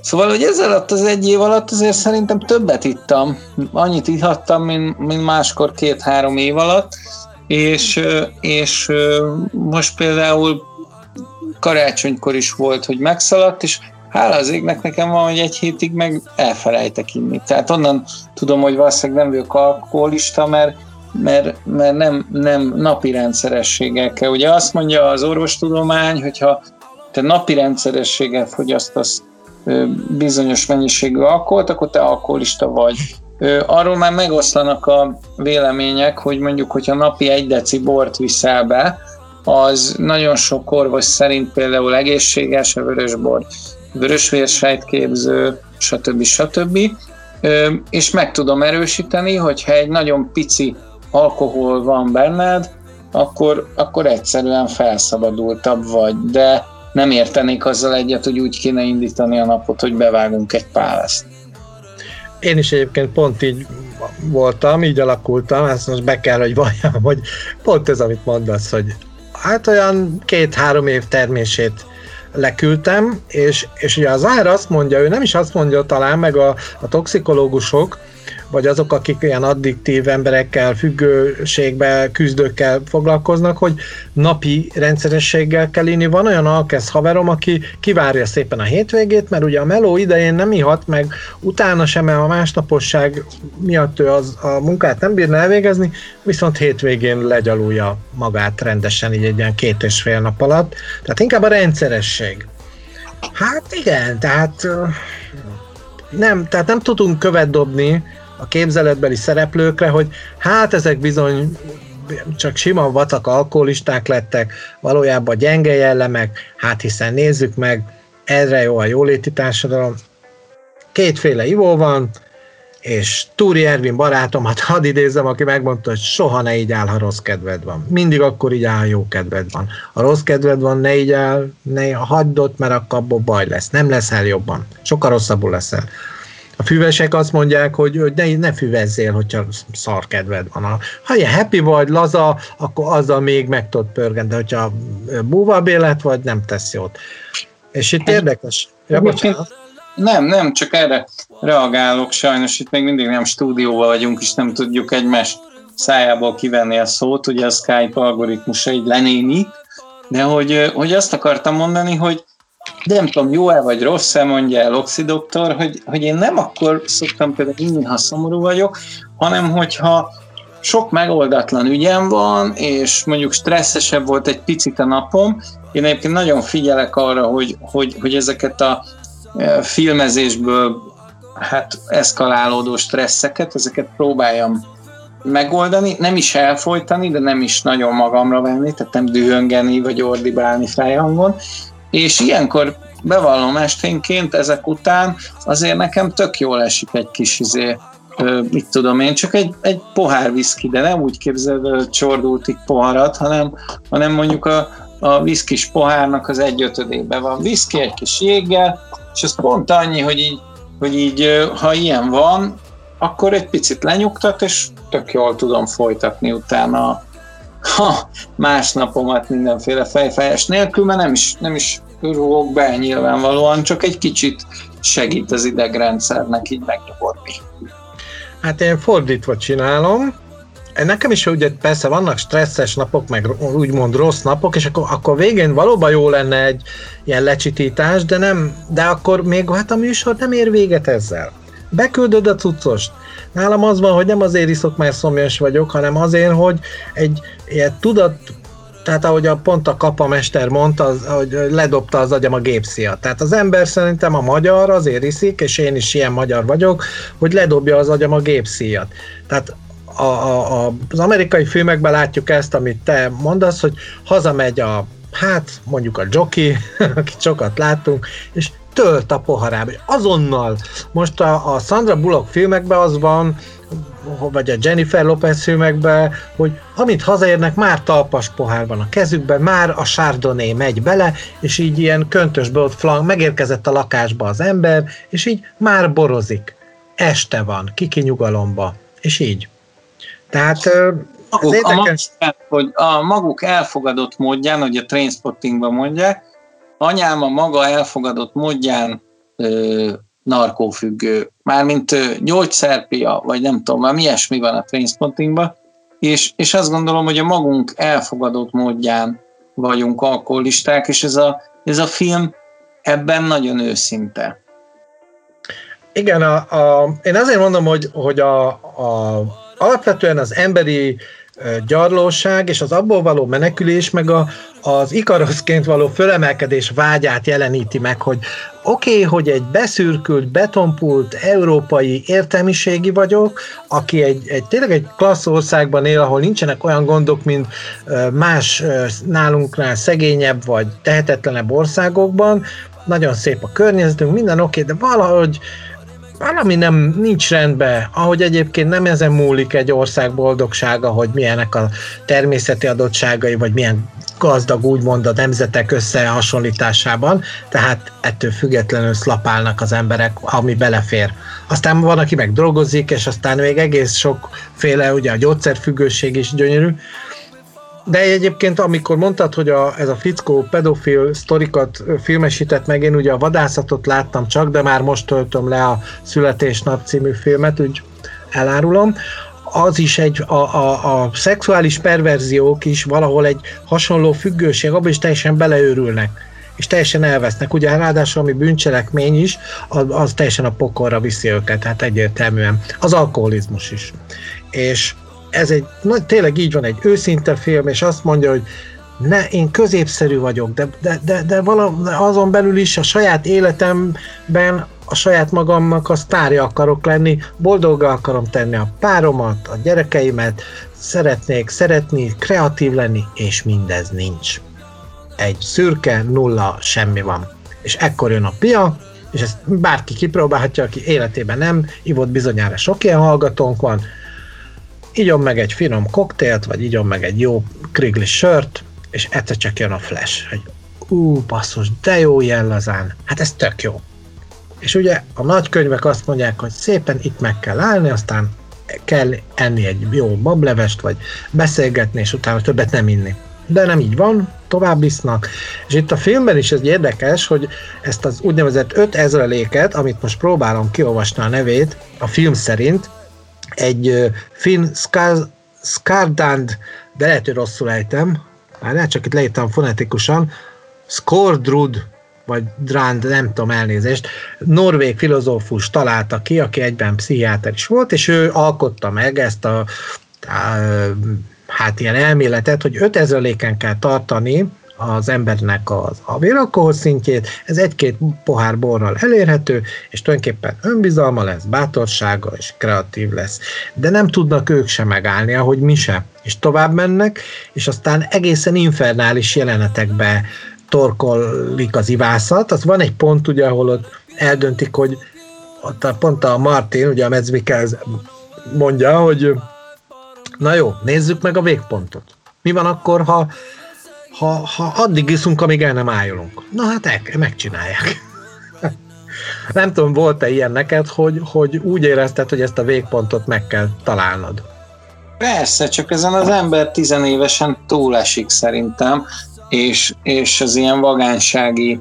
Szóval, hogy ez alatt az egy év alatt azért szerintem többet ittam. Annyit ihattam, mint, mint máskor két-három év alatt, és, és most például karácsonykor is volt, hogy megszaladt, és hála az égnek nekem van, hogy egy hétig meg elfelejtek inni. Tehát onnan tudom, hogy valószínűleg nem vagyok alkoholista, mert, mert, mert nem, nem napi rendszerességgel kell. Ugye azt mondja az orvostudomány, hogyha te napi rendszerességgel fogyasztasz bizonyos mennyiségű alkoholt, akkor te alkoholista vagy. Arról már megoszlanak a vélemények, hogy mondjuk, hogyha napi egy deci bort viszel be, az nagyon sok orvos szerint például egészséges, a vörösbor vörösvérsejtképző, stb. stb. És meg tudom erősíteni, hogyha egy nagyon pici alkohol van benned, akkor, akkor egyszerűen felszabadultabb vagy, de nem értenék azzal egyet, hogy úgy kéne indítani a napot, hogy bevágunk egy páleszt. Én is egyébként pont így voltam, így alakultam, ezt most be kell, hogy valljam, hogy pont ez, amit mondasz, hogy hát olyan két-három év termését leküldtem, és, és ugye az ár azt mondja, ő nem is azt mondja talán, meg a, a toxikológusok, vagy azok, akik ilyen addiktív emberekkel, függőségbe, küzdőkkel foglalkoznak, hogy napi rendszerességgel kell inni. Van olyan alkesz haverom, aki kivárja szépen a hétvégét, mert ugye a meló idején nem ihat, meg utána sem, mert a másnaposság miatt ő az, a munkát nem bírna elvégezni, viszont hétvégén legyalulja magát rendesen, így egy ilyen két és fél nap alatt. Tehát inkább a rendszeresség. Hát igen, tehát nem, tehát nem tudunk követ dobni a képzeletbeli szereplőkre, hogy hát ezek bizony csak sima vacak alkoholisták lettek, valójában gyenge jellemek, hát hiszen nézzük meg, erre jó a jóléti társadalom. Kétféle ivó van, és Túri Ervin barátomat hadd idézem, aki megmondta, hogy soha ne így áll, ha rossz kedved van. Mindig akkor így áll, ha jó kedved van. Ha rossz kedved van, ne így áll, ne hagyd ott, mert akkor abból baj lesz. Nem leszel jobban. Sokkal rosszabbul leszel. A füvesek azt mondják, hogy, hogy ne, ne füvezzél, hogyha szar kedved van. Ha ilyen happy vagy, laza, akkor azzal még meg tudod pörgeni, de hogyha búvabb élet vagy, nem tesz jót. És itt érdekes. Ja, Nem, nem, csak erre reagálok, sajnos itt még mindig nem stúdióval vagyunk, és nem tudjuk egymás szájából kivenni a szót, ugye a Skype algoritmusa így lenéni, de hogy, hogy azt akartam mondani, hogy de nem tudom, jó-e vagy rossz-e, mondja el oxidoktor, hogy, hogy én nem akkor szoktam például inni, ha szomorú vagyok, hanem hogyha sok megoldatlan ügyem van, és mondjuk stresszesebb volt egy picit a napom, én egyébként nagyon figyelek arra, hogy, hogy, hogy ezeket a e, filmezésből hát eszkalálódó stresszeket, ezeket próbáljam megoldani, nem is elfolytani, de nem is nagyon magamra venni, tehát nem dühöngeni vagy ordibálni fejhangon, és ilyenkor bevallom esténként ezek után azért nekem tök jól esik egy kis izé, mit tudom én, csak egy, egy pohár viszki, de nem úgy képzeld a csordultig poharat, hanem, hanem mondjuk a, a viszkis pohárnak az egy ötödében van. Viszki, egy kis jéggel, és ez pont annyi, hogy így, hogy így ha ilyen van, akkor egy picit lenyugtat, és tök jól tudom folytatni utána ha más napomat mindenféle fejfájás nélkül, mert nem is, nem is rúgok be nyilvánvalóan, csak egy kicsit segít az idegrendszernek így megnyugodni. Hát én fordítva csinálom, Nekem is ugye persze vannak stresszes napok, meg úgymond rossz napok, és akkor, akkor végén valóban jó lenne egy ilyen lecsitítás, de nem, de akkor még hát a műsor nem ér véget ezzel. Beküldöd a cuccost, Nálam az van, hogy nem azért iszok, mert szomjas vagyok, hanem azért, hogy egy ilyen tudat, tehát ahogy a, pont a kapamester mondta, az, hogy ledobta az agyam a gépszia. Tehát az ember szerintem a magyar azért iszik, és én is ilyen magyar vagyok, hogy ledobja az agyam a gépszíjat. Tehát a, a, a, az amerikai filmekben látjuk ezt, amit te mondasz, hogy hazamegy a hát mondjuk a jockey, akit sokat láttunk, és tölt a poharába, azonnal. Most a, a Sandra Bullock filmekben az van, vagy a Jennifer Lopez filmekben, hogy amint hazaérnek, már talpas pohár van a kezükben, már a Chardonnay megy bele, és így ilyen köntösbe ott flank, megérkezett a lakásba az ember, és így már borozik. Este van, kiki nyugalomba, és így. Tehát maguk, érdekes... a, maguk, hogy a maguk elfogadott módján, hogy a Trainspottingban mondják, anyám a maga elfogadott módján ö, narkófüggő, mármint ö, gyógyszerpia, vagy nem tudom, valami ilyesmi van a Trainspottingban, és, és azt gondolom, hogy a magunk elfogadott módján vagyunk alkoholisták, és ez a, ez a film ebben nagyon őszinte. Igen, a, a, én azért mondom, hogy, hogy a, a, alapvetően az emberi gyarlóság és az abból való menekülés, meg a, az ikaroszként való fölemelkedés vágyát jeleníti meg, hogy oké, okay, hogy egy beszürkült, betonpult európai értelmiségi vagyok, aki egy, egy tényleg egy klassz országban él, ahol nincsenek olyan gondok, mint más nálunknál szegényebb vagy tehetetlenebb országokban, nagyon szép a környezetünk, minden oké, okay, de valahogy valami nem nincs rendben, ahogy egyébként nem ezen múlik egy ország boldogsága, hogy milyenek a természeti adottságai, vagy milyen gazdag úgymond a nemzetek összehasonlításában, tehát ettől függetlenül szlapálnak az emberek, ami belefér. Aztán van, aki meg drogozik, és aztán még egész sokféle, ugye a gyógyszerfüggőség is gyönyörű, de egyébként, amikor mondtad, hogy a, ez a fickó pedofil sztorikat filmesített meg, én ugye a vadászatot láttam csak, de már most töltöm le a Születésnap című filmet, úgy elárulom. Az is egy, a, a, a szexuális perverziók is valahol egy hasonló függőség, abban is teljesen beleőrülnek és teljesen elvesznek. Ugye ráadásul ami bűncselekmény is, az, az teljesen a pokorra viszi őket, hát egyértelműen. Az alkoholizmus is. És ez egy, na, tényleg így van, egy őszinte film, és azt mondja, hogy ne, én középszerű vagyok, de, de, de, de vala, azon belül is a saját életemben a saját magamnak a sztárja akarok lenni, boldoggal akarom tenni a páromat, a gyerekeimet, szeretnék szeretni, kreatív lenni, és mindez nincs. Egy szürke, nulla, semmi van. És ekkor jön a pia, és ezt bárki kipróbálhatja, aki életében nem ivott bizonyára sok ilyen hallgatónk van, igyon meg egy finom koktélt, vagy igyon meg egy jó kriglis sört, és egyszer csak jön a flash, hogy ú, basszus, de jó ilyen lazán, hát ez tök jó. És ugye a nagykönyvek azt mondják, hogy szépen itt meg kell állni, aztán kell enni egy jó bablevest, vagy beszélgetni, és utána többet nem inni. De nem így van, tovább isznak. És itt a filmben is ez érdekes, hogy ezt az úgynevezett 5000-léket, amit most próbálom kiolvasni a nevét, a film szerint, egy finn Skardand, de lehet, hogy rosszul ejtem, már csak itt leírtam fonetikusan, Skordrud, vagy Drand, nem tudom elnézést, norvég filozófus találta ki, aki egyben pszichiáter is volt, és ő alkotta meg ezt a, a hát ilyen elméletet, hogy 5000-léken kell tartani az embernek az, a véralkohol szintjét, ez egy-két pohár borral elérhető, és tulajdonképpen önbizalma lesz, bátorsága és kreatív lesz. De nem tudnak ők sem megállni, ahogy mi se. És tovább mennek, és aztán egészen infernális jelenetekbe torkolik az ivászat. Az van egy pont, ugye, ahol ott eldöntik, hogy ott a, pont a Martin, ugye a Medzmikel mondja, hogy na jó, nézzük meg a végpontot. Mi van akkor, ha ha, ha addig iszunk, amíg el nem ájulunk. Na hát el, megcsinálják. nem tudom, volt-e ilyen neked, hogy, hogy úgy érezted, hogy ezt a végpontot meg kell találnod? Persze, csak ezen az ember tizenévesen túlesik szerintem, és, és az ilyen vagánsági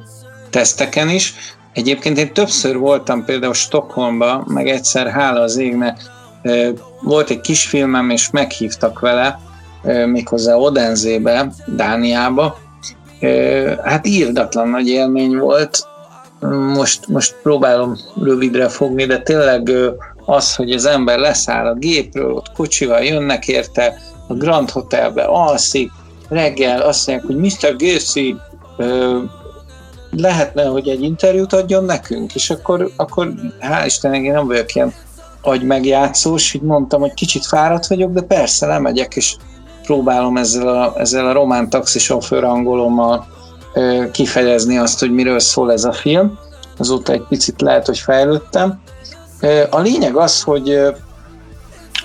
teszteken is. Egyébként én többször voltam például Stockholmba, meg egyszer hála az égnek, volt egy kisfilmem, és meghívtak vele, méghozzá Odenzébe, Dániába. Hát írdatlan nagy élmény volt. Most, most próbálom rövidre fogni, de tényleg az, hogy az ember leszáll a gépről, ott kocsival jönnek érte, a Grand Hotelbe alszik, reggel azt mondják, hogy Mr. Gacy lehetne, hogy egy interjút adjon nekünk, és akkor, akkor hál' Istennek én nem vagyok ilyen agy megjátszós, így mondtam, hogy kicsit fáradt vagyok, de persze lemegyek, és próbálom ezzel a, ezzel a román taxisofőr angolommal kifejezni azt, hogy miről szól ez a film. Azóta egy picit lehet, hogy fejlődtem. A lényeg az, hogy,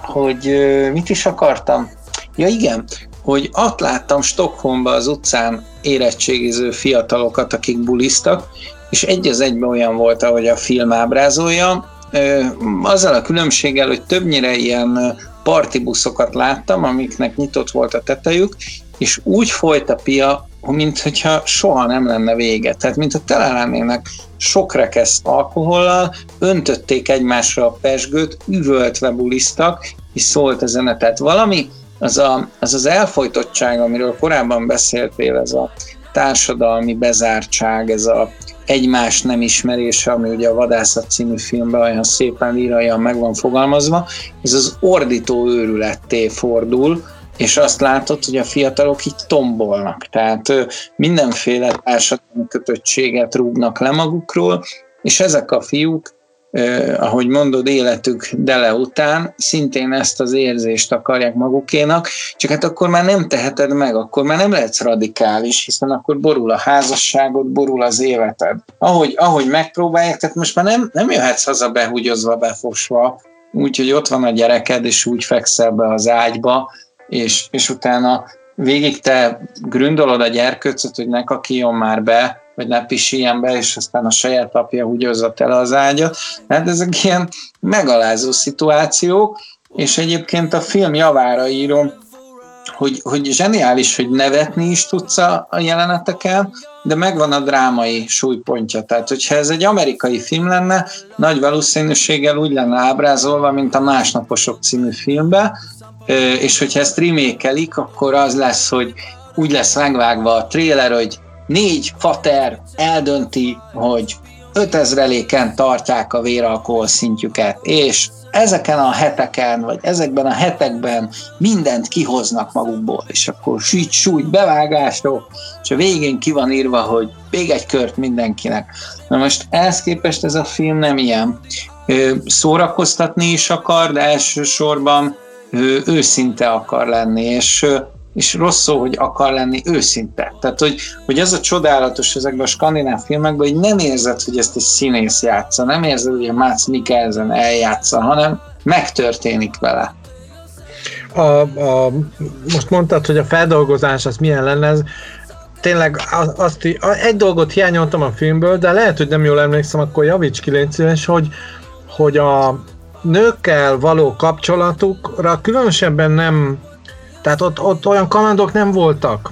hogy mit is akartam? Ja igen, hogy ott láttam Stockholmba az utcán érettségiző fiatalokat, akik bulisztak, és egy az egyben olyan volt, ahogy a film ábrázolja, azzal a különbséggel, hogy többnyire ilyen partibuszokat láttam, amiknek nyitott volt a tetejük, és úgy folyt a pia, mint hogyha soha nem lenne vége. Tehát, mint a tele lennének sok rekeszt alkohollal, öntötték egymásra a pesgőt, üvöltve bulisztak, és szólt a zene. Tehát valami, az, a, az az elfolytottság, amiről korábban beszéltél, ez a társadalmi bezártság, ez a egymás nem ismerése, ami ugye a Vadászat című filmben olyan szépen íraian meg van fogalmazva, ez az ordító őrületté fordul, és azt látod, hogy a fiatalok így tombolnak. Tehát mindenféle társadalmi kötöttséget rúgnak le magukról, és ezek a fiúk ahogy mondod, életük dele után szintén ezt az érzést akarják magukénak, csak hát akkor már nem teheted meg, akkor már nem lehetsz radikális, hiszen akkor borul a házasságod, borul az életed. Ahogy, ahogy megpróbálják, tehát most már nem, nem jöhetsz haza behúgyozva, befosva, úgyhogy ott van a gyereked, és úgy fekszel be az ágyba, és, és utána végig te gründolod a gyerkőcöt, hogy ne kakiljon már be, vagy ne pisiljen be, és aztán a saját apja húgyozza tele az ágyat. Hát ezek ilyen megalázó szituációk, és egyébként a film javára írom, hogy, hogy zseniális, hogy nevetni is tudsz a, jeleneteken, de megvan a drámai súlypontja. Tehát, hogyha ez egy amerikai film lenne, nagy valószínűséggel úgy lenne ábrázolva, mint a Másnaposok című filmbe, és hogyha ezt remékelik, akkor az lesz, hogy úgy lesz megvágva a trailer, hogy négy fater eldönti, hogy 5000-eléken tartják a véralkohol szintjüket, és ezeken a heteken, vagy ezekben a hetekben mindent kihoznak magukból, és akkor süt, sújt, bevágások, és a végén ki van írva, hogy még egy kört mindenkinek. Na most ehhez képest ez a film nem ilyen. Szórakoztatni is akar, de elsősorban ő őszinte akar lenni, és, és rossz szó, hogy akar lenni őszinte. Tehát, hogy, hogy ez a csodálatos ezekben a skandináv filmekben, hogy nem érzed, hogy ezt egy színész játsza, nem érzed, hogy a Mász Mikkelsen eljátsza, hanem megtörténik vele. A, a, most mondtad, hogy a feldolgozás az milyen lenne, ez tényleg azt, egy dolgot hiányoltam a filmből, de lehet, hogy nem jól emlékszem, akkor javíts ki, légy hogy, hogy a, nőkkel való kapcsolatukra különösebben nem, tehát ott, ott olyan kalandok nem voltak.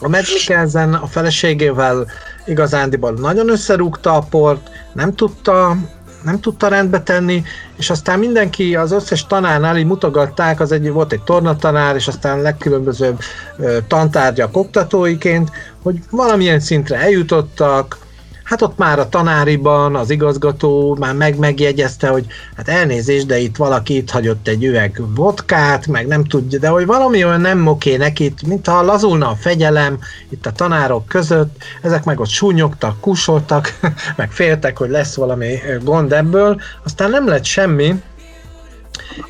A Matt Mikkelsen a feleségével igazándiból nagyon összerúgta a port, nem tudta, nem tudta rendbe tenni, és aztán mindenki, az összes tanárnál így mutogatták, az egy, volt egy tornatanár, és aztán legkülönbözőbb tantárgyak oktatóiként, hogy valamilyen szintre eljutottak, Hát ott már a tanáriban az igazgató már meg megjegyezte, hogy hát elnézést, de itt valaki itt hagyott egy üveg vodkát, meg nem tudja, de hogy valami olyan nem oké neki, mintha lazulna a fegyelem itt a tanárok között, ezek meg ott súnyogtak, kusoltak, meg féltek, hogy lesz valami gond ebből, aztán nem lett semmi,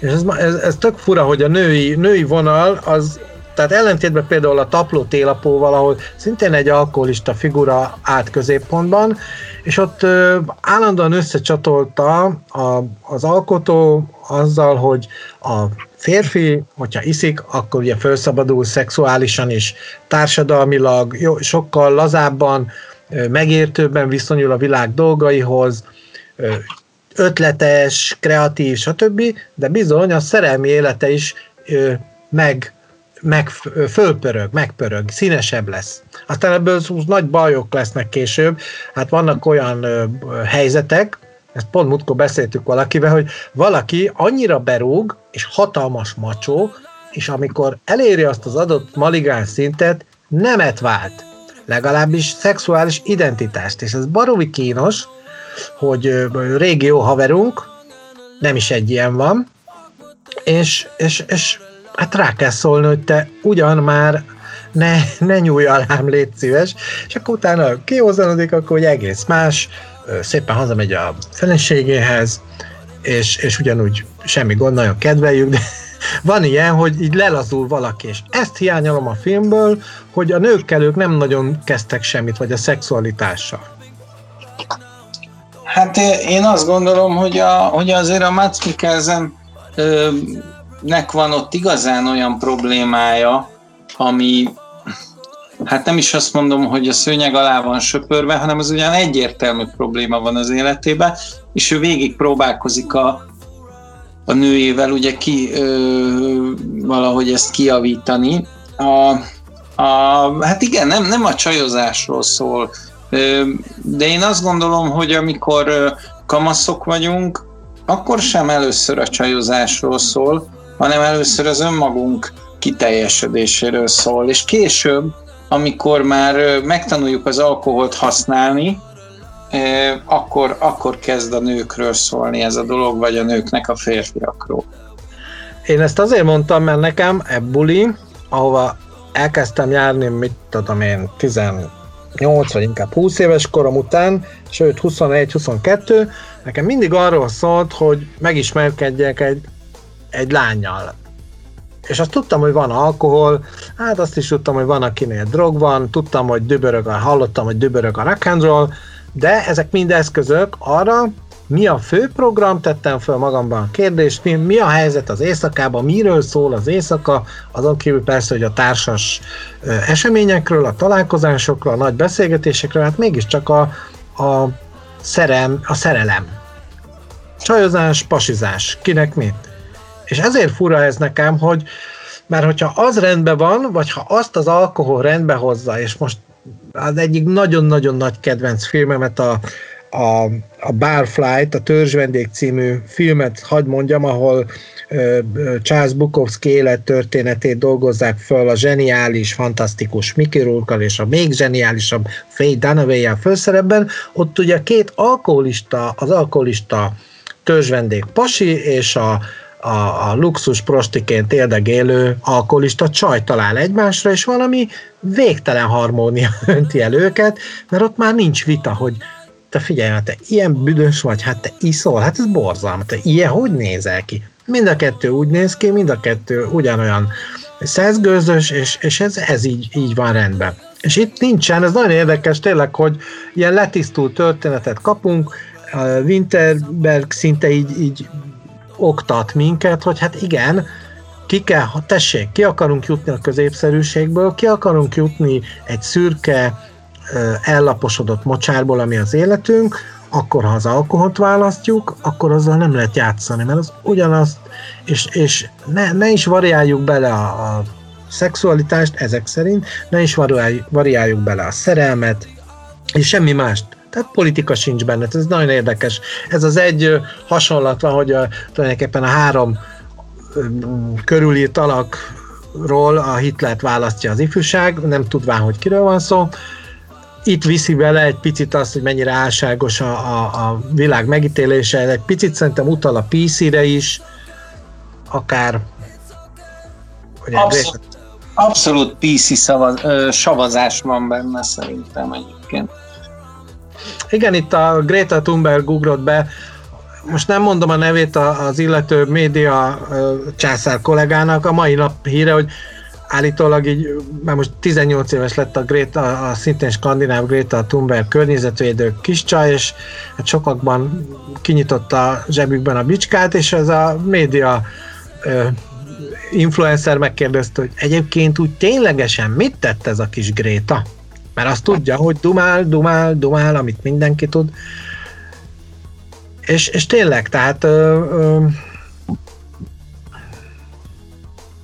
és ez, ez, ez tök fura, hogy a női, női vonal az tehát ellentétben például a tapló télapóval, ahol szintén egy alkoholista figura állt középpontban, és ott ö, állandóan összecsatolta a, az alkotó azzal, hogy a férfi, hogyha iszik, akkor ugye felszabadul szexuálisan is, társadalmilag, jó, sokkal lazábban, megértőbben viszonyul a világ dolgaihoz, ötletes, kreatív, stb., de bizony a szerelmi élete is meg meg, fölpörög, megpörög, színesebb lesz. Aztán ebből nagy bajok lesznek később. Hát vannak olyan ö, helyzetek, ezt pont múltkor beszéltük valakivel, hogy valaki annyira berúg, és hatalmas macsó, és amikor eléri azt az adott maligán szintet, nemet vált. Legalábbis szexuális identitást. És ez baromi kínos, hogy régi jó haverunk, nem is egy ilyen van, és, és, és hát rá kell szólni, hogy te ugyan már ne, ne nyúlj alám, légy szíves, és akkor utána kihozanodik, akkor hogy egész más, szépen hazamegy a feleségéhez, és, és ugyanúgy semmi gond, nagyon kedveljük, de van ilyen, hogy így lelazul valaki, és ezt hiányolom a filmből, hogy a nőkkel ők nem nagyon kezdtek semmit, vagy a szexualitással. Hát én azt gondolom, hogy, a, hogy azért a Mats Mikkelsen nek van ott igazán olyan problémája, ami hát nem is azt mondom, hogy a szőnyeg alá van söpörve, hanem az ugyan egyértelmű probléma van az életében, és ő végig próbálkozik a, a nőjével ugye ki, ö, valahogy ezt kiavítani. A, A, hát igen, nem, nem a csajozásról szól, de én azt gondolom, hogy amikor kamaszok vagyunk, akkor sem először a csajozásról szól, hanem először az önmagunk kiteljesedéséről szól, és később, amikor már megtanuljuk az alkoholt használni, akkor, akkor kezd a nőkről szólni ez a dolog, vagy a nőknek a férfiakról. Én ezt azért mondtam, mert nekem e buli, ahova elkezdtem járni, mit tudom én, 18 vagy inkább 20 éves korom után, sőt 21-22, nekem mindig arról szólt, hogy megismerkedjek egy, egy lányjal. És azt tudtam, hogy van alkohol, hát azt is tudtam, hogy van, akinél drog van, tudtam, hogy dübörög a, hallottam, hogy dübörög a rock and roll, de ezek mind eszközök arra, mi a fő program, tettem fel magamban a kérdést, mi, mi a helyzet az éjszakában, miről szól az éjszaka, azon kívül persze, hogy a társas eseményekről, a találkozásokról, a nagy beszélgetésekről, hát mégiscsak a, a, szerem, a szerelem. Csajozás, pasizás, kinek mit. És ezért fura ez nekem, hogy mert hogyha az rendben van, vagy ha azt az alkohol rendbe hozza, és most az egyik nagyon-nagyon nagy kedvenc filmemet, a, a, a Barflight, a Törzsvendég című filmet hagy mondjam, ahol uh, Charles Bukowski élettörténetét dolgozzák föl a zseniális, fantasztikus Mickey rourke és a még zseniálisabb Faye dunaway főszerepben, ott ugye két alkoholista, az alkoholista törzsvendég pasi és a, a, a luxus prostiként éldegélő alkoholista csaj talál egymásra, és valami végtelen harmónia önti el őket, mert ott már nincs vita, hogy te figyelj, hát te ilyen büdös vagy, hát te iszol, hát ez borzalma, te ilyen hogy nézel ki? Mind a kettő úgy néz ki, mind a kettő ugyanolyan szeszgőzös, és, és ez, ez így, így van rendben. És itt nincsen, ez nagyon érdekes tényleg, hogy ilyen letisztult történetet kapunk, Winterberg szinte így, így oktat minket, hogy hát igen, ki kell, ha tessék, ki akarunk jutni a középszerűségből, ki akarunk jutni egy szürke, ellaposodott mocsárból, ami az életünk, akkor ha az alkoholt választjuk, akkor azzal nem lehet játszani, mert az ugyanazt, és, és ne, ne is variáljuk bele a, a szexualitást ezek szerint, ne is variáljuk bele a szerelmet, és semmi mást. Tehát politika sincs benne, ez nagyon érdekes. Ez az egy hasonlat van, hogy a, tulajdonképpen a három körülírt alakról a Hitlert választja az ifjúság, nem tudván, hogy kiről van szó, itt viszi vele egy picit azt, hogy mennyire álságos a, a, a világ megítélése, egy picit szerintem utal a PC-re is, akár... Abszolút, abszolút PC szavaz, ö, savazás van benne szerintem egyébként. Igen, itt a Greta Thunberg ugrott be, most nem mondom a nevét az illető média császár kollégának, a mai nap híre, hogy állítólag így, már most 18 éves lett a, Greta, a szintén skandináv Greta Thunberg környezetvédő kis csaj, és hát sokakban kinyitotta a zsebükben a bicskát, és ez a média ö, influencer megkérdezte, hogy egyébként úgy ténylegesen mit tett ez a kis Gréta? Mert azt tudja, hogy dumál, dumál, dumál, amit mindenki tud. És, és tényleg, tehát ö, ö,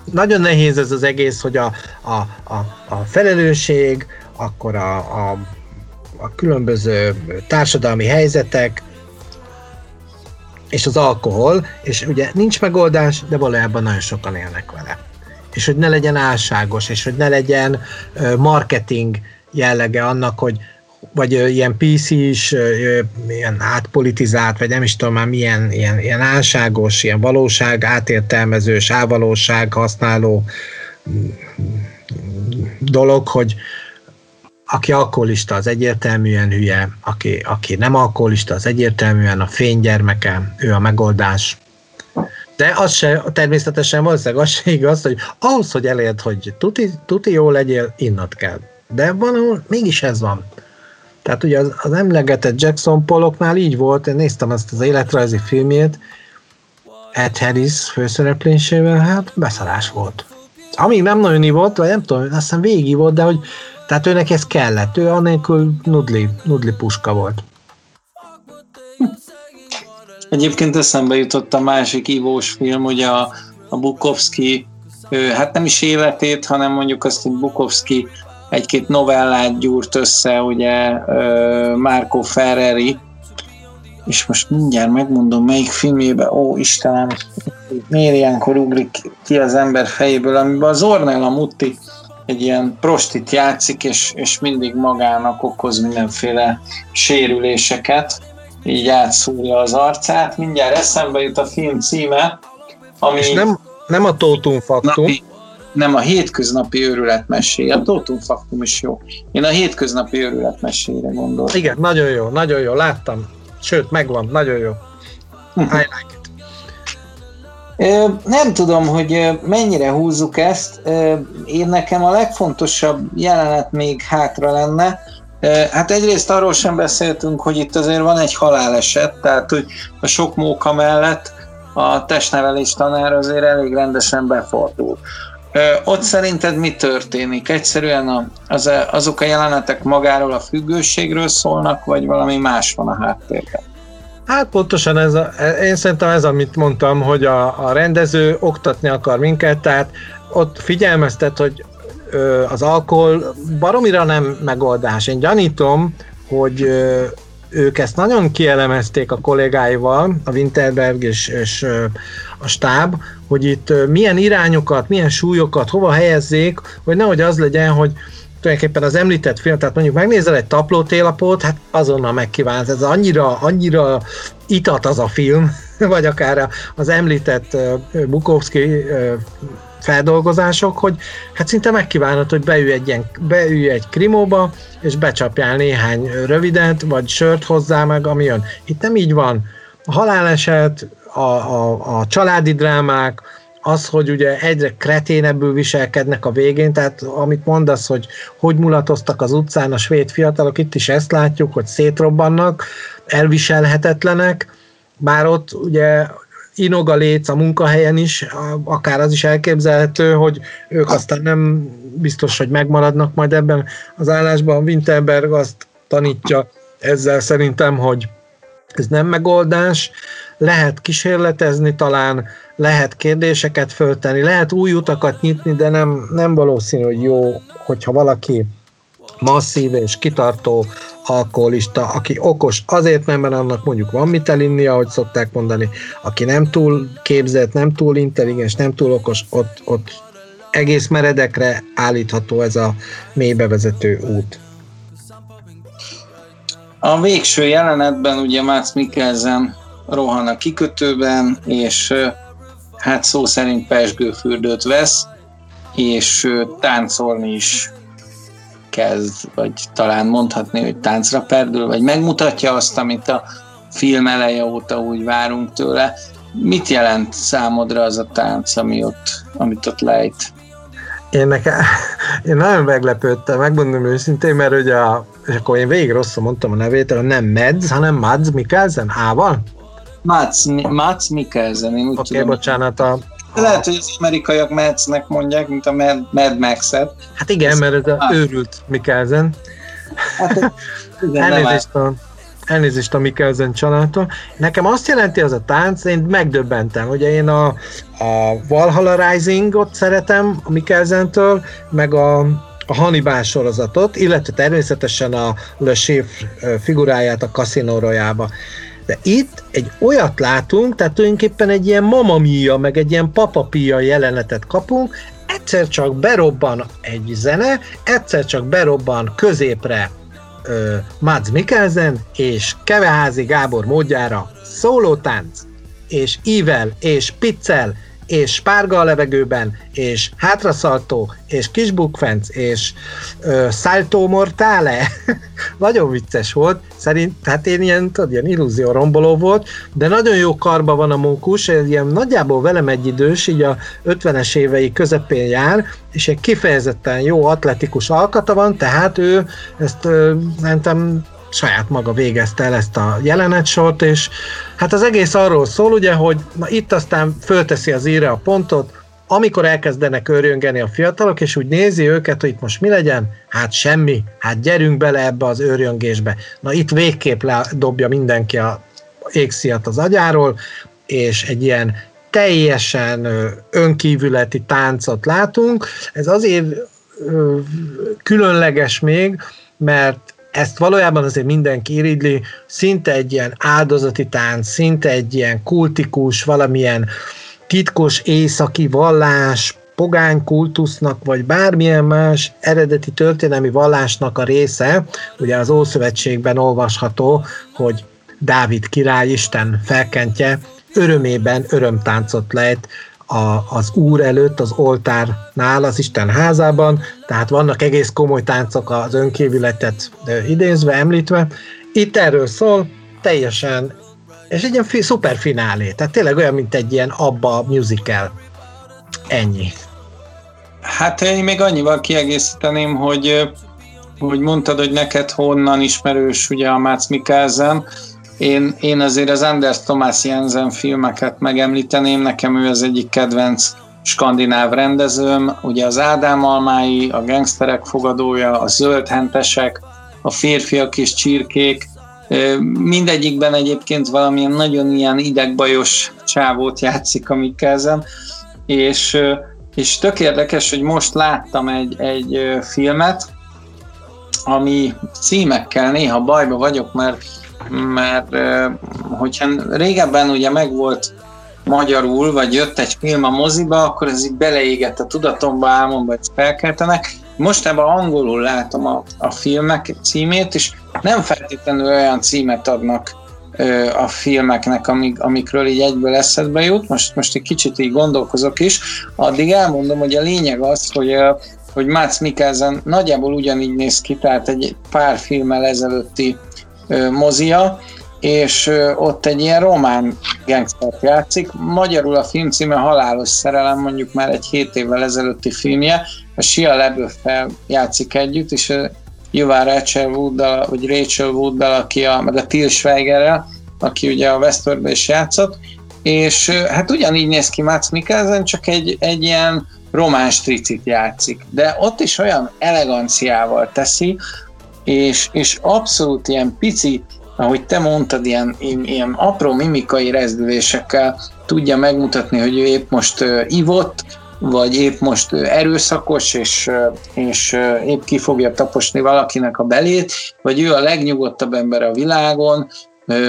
nagyon nehéz ez az egész, hogy a, a, a, a felelősség, akkor a, a, a különböző társadalmi helyzetek, és az alkohol, és ugye nincs megoldás, de valójában nagyon sokan élnek vele. És hogy ne legyen álságos, és hogy ne legyen marketing jellege annak, hogy vagy ilyen PC is, ilyen átpolitizált, vagy nem is tudom már milyen ilyen, ilyen álságos, ilyen valóság átértelmezős, ávalóság használó mm, dolog, hogy aki alkoholista, az egyértelműen hülye, aki, aki nem alkoholista, az egyértelműen a fénygyermeke, ő a megoldás. De az se, természetesen valószínűleg az se igaz, hogy ahhoz, hogy elérd, hogy tuti, tuti jó legyél, innat kell. De van, mégis ez van. Tehát ugye az, az emlegetett Jackson Pollocknál így volt, én néztem azt az életrajzi filmjét, Ed Harris főszereplésével, hát beszarás volt. Amíg nem nagyon ivott, vagy nem tudom, azt hiszem végig volt, de hogy tehát őnek ez kellett, ő annélkül nudli, nudli puska volt. Egyébként eszembe jutott a másik ivós film, ugye a, a Bukowski hát nem is életét, hanem mondjuk azt, hogy Bukowski egy-két novellát gyúrt össze, ugye Marco Ferreri, és most mindjárt megmondom, melyik filmjében, ó Istenem, miért ilyenkor ugrik ki az ember fejéből, amiben az Ornella Mutti egy ilyen prostit játszik, és, és mindig magának okoz mindenféle sérüléseket, így átszúrja az arcát. Mindjárt eszembe jut a film címe, ami... És nem, nem a Totum Faktum. Napi, nem a hétköznapi őrületmesé. A Totum Faktum is jó. Én a hétköznapi őrületmesére gondoltam. Igen, nagyon jó, nagyon jó, láttam. Sőt, megvan, nagyon jó. I like it. Nem tudom, hogy mennyire húzzuk ezt. Én nekem a legfontosabb jelenet még hátra lenne. Hát egyrészt arról sem beszéltünk, hogy itt azért van egy haláleset, tehát hogy a sok móka mellett a testnevelés tanár azért elég rendesen befordul. Ott szerinted mi történik? Egyszerűen az, azok a jelenetek magáról a függőségről szólnak, vagy valami más van a háttérben? Hát pontosan ez, a, én szerintem ez, amit mondtam, hogy a, a rendező oktatni akar minket, tehát ott figyelmeztet, hogy az alkohol baromira nem megoldás. Én gyanítom, hogy ők ezt nagyon kielemezték a kollégáival, a Winterberg és, és a stáb, hogy itt milyen irányokat, milyen súlyokat hova helyezzék, hogy nehogy az legyen, hogy tulajdonképpen az említett film, tehát mondjuk megnézel egy taplótélapot, hát azonnal megkívánt, ez annyira, annyira itat az a film, vagy akár az említett Bukowski feldolgozások, hogy hát szinte megkívánod, hogy beülj egy, ilyen, beülj egy krimóba, és becsapjál néhány rövidet, vagy sört hozzá meg, ami jön. Itt nem így van. A haláleset, a, a, a családi drámák, az, hogy ugye egyre kreténebbül viselkednek a végén, tehát amit mondasz, hogy hogy mulatoztak az utcán a svéd fiatalok, itt is ezt látjuk, hogy szétrobbannak, elviselhetetlenek, bár ott ugye inog a léc a munkahelyen is, akár az is elképzelhető, hogy ők aztán nem biztos, hogy megmaradnak majd ebben az állásban. Winterberg azt tanítja ezzel szerintem, hogy ez nem megoldás, lehet kísérletezni talán, lehet kérdéseket föltenni, lehet új utakat nyitni, de nem, nem valószínű, hogy jó, hogyha valaki masszív és kitartó alkoholista, aki okos azért, mert annak mondjuk van mit elinni, ahogy szokták mondani, aki nem túl képzett, nem túl intelligens, nem túl okos, ott, ott egész meredekre állítható ez a mélybevezető út. A végső jelenetben ugye Mats Mikkelsen rohan a kikötőben, és hát szó szerint pesgőfürdőt vesz, és táncolni is kezd, vagy talán mondhatni, hogy táncra perdül, vagy megmutatja azt, amit a film eleje óta úgy várunk tőle. Mit jelent számodra az a tánc, ami ott, amit ott lejt? Én, nekem, én nagyon meglepődtem, megmondom őszintén, mert ugye, a, és akkor én végig rosszul mondtam a nevét, nem Mads, hanem Mads Mikkelsen, Ával? Mats, Mats Mikkelsen, én úgy okay, bocsánat, a, lehet, hogy az amerikaiak Madsnek mondják, mint a Mad, Mad Max-et. Hát igen, mert ez a őrült Mikkelsen. Hát, igen, elnézést, a, elnézést a Mikkelsen családtól. Nekem azt jelenti az a tánc, én megdöbbentem. Ugye én a, a Valhalla Rising-ot szeretem a Mikkelsentől, meg a, a Hannibal sorozatot, illetve természetesen a Le Chiffre figuráját a Casino Royale-ba. De itt egy olyat látunk, tehát tulajdonképpen egy ilyen mamamia, meg egy ilyen papapia jelenetet kapunk, egyszer csak berobban egy zene, egyszer csak berobban középre uh, Mads Mikkelsen, és Keveházi Gábor módjára szólótánc, és ível, és piccel, és spárga a levegőben, és hátraszaltó, és kisbukfenc, és ö, salto mortale. nagyon vicces volt, szerint, hát én ilyen, tudod, ilyen illúzió romboló volt, de nagyon jó karba van a munkus, ilyen nagyjából velem egy idős, így a 50-es évei közepén jár, és egy kifejezetten jó atletikus alkata van, tehát ő ezt ö, szerintem saját maga végezte el ezt a jelenetsort, és hát az egész arról szól ugye, hogy na itt aztán fölteszi az íre a pontot, amikor elkezdenek őrjöngeni a fiatalok, és úgy nézi őket, hogy itt most mi legyen, hát semmi, hát gyerünk bele ebbe az őrjöngésbe. Na itt végképp dobja mindenki a égszíjat az agyáról, és egy ilyen teljesen önkívületi táncot látunk. Ez azért különleges még, mert ezt valójában azért mindenki iridli, szinte egy ilyen áldozati tánc, szinte egy ilyen kultikus, valamilyen titkos északi vallás, pogány kultusznak, vagy bármilyen más eredeti történelmi vallásnak a része, ugye az Ószövetségben olvasható, hogy Dávid király Isten felkentje, örömében örömtáncot lejt a, az Úr előtt, az oltárnál, az Isten házában, tehát vannak egész komoly táncok az önkívületet idézve, említve. Itt erről szól, teljesen, és egy ilyen fi, szuper finálé, tehát tényleg olyan, mint egy ilyen abba musical. Ennyi. Hát én még annyival kiegészíteném, hogy hogy mondtad, hogy neked honnan ismerős ugye a Mácz Mikkelsen, én, én azért az Anders Thomas Jensen filmeket megemlíteném, nekem ő az egyik kedvenc skandináv rendezőm, ugye az Ádám Almái, a Gangsterek fogadója, a Zöldhentesek, a Férfiak és Csirkék, mindegyikben egyébként valamilyen nagyon ilyen idegbajos csávót játszik a Mikkelzen, és, és tök érdekes, hogy most láttam egy, egy filmet, ami címekkel néha bajba vagyok, mert mert hogyha régebben ugye megvolt magyarul, vagy jött egy film a moziba, akkor ez így beleégett a tudatomba, álmomba, hogy felkeltenek. Most ebben angolul látom a, a filmek címét, és nem feltétlenül olyan címet adnak ö, a filmeknek, amik, amikről így egyből eszedbe jut. Most, most egy kicsit így gondolkozok is. Addig elmondom, hogy a lényeg az, hogy hogy Mácz Mikkelsen nagyjából ugyanígy néz ki, tehát egy pár filmmel ezelőtti mozia, és ott egy ilyen román gangstert játszik. Magyarul a film címe Halálos szerelem, mondjuk már egy hét évvel ezelőtti filmje. A Sia LaBeouf-fel játszik együtt, és Juván Rachel Wooddal, vagy Rachel Wooddal, aki a, meg a Till Schweigerrel, aki ugye a Westworldben is játszott, és hát ugyanígy néz ki Mats Mikkelsen, csak egy, egy ilyen román stricit játszik. De ott is olyan eleganciával teszi, és, és abszolút ilyen pici, ahogy te mondtad, ilyen, ilyen apró mimikai rezdülésekkel tudja megmutatni, hogy ő épp most ivott, vagy épp most erőszakos, és, és épp ki fogja taposni valakinek a belét, vagy ő a legnyugodtabb ember a világon,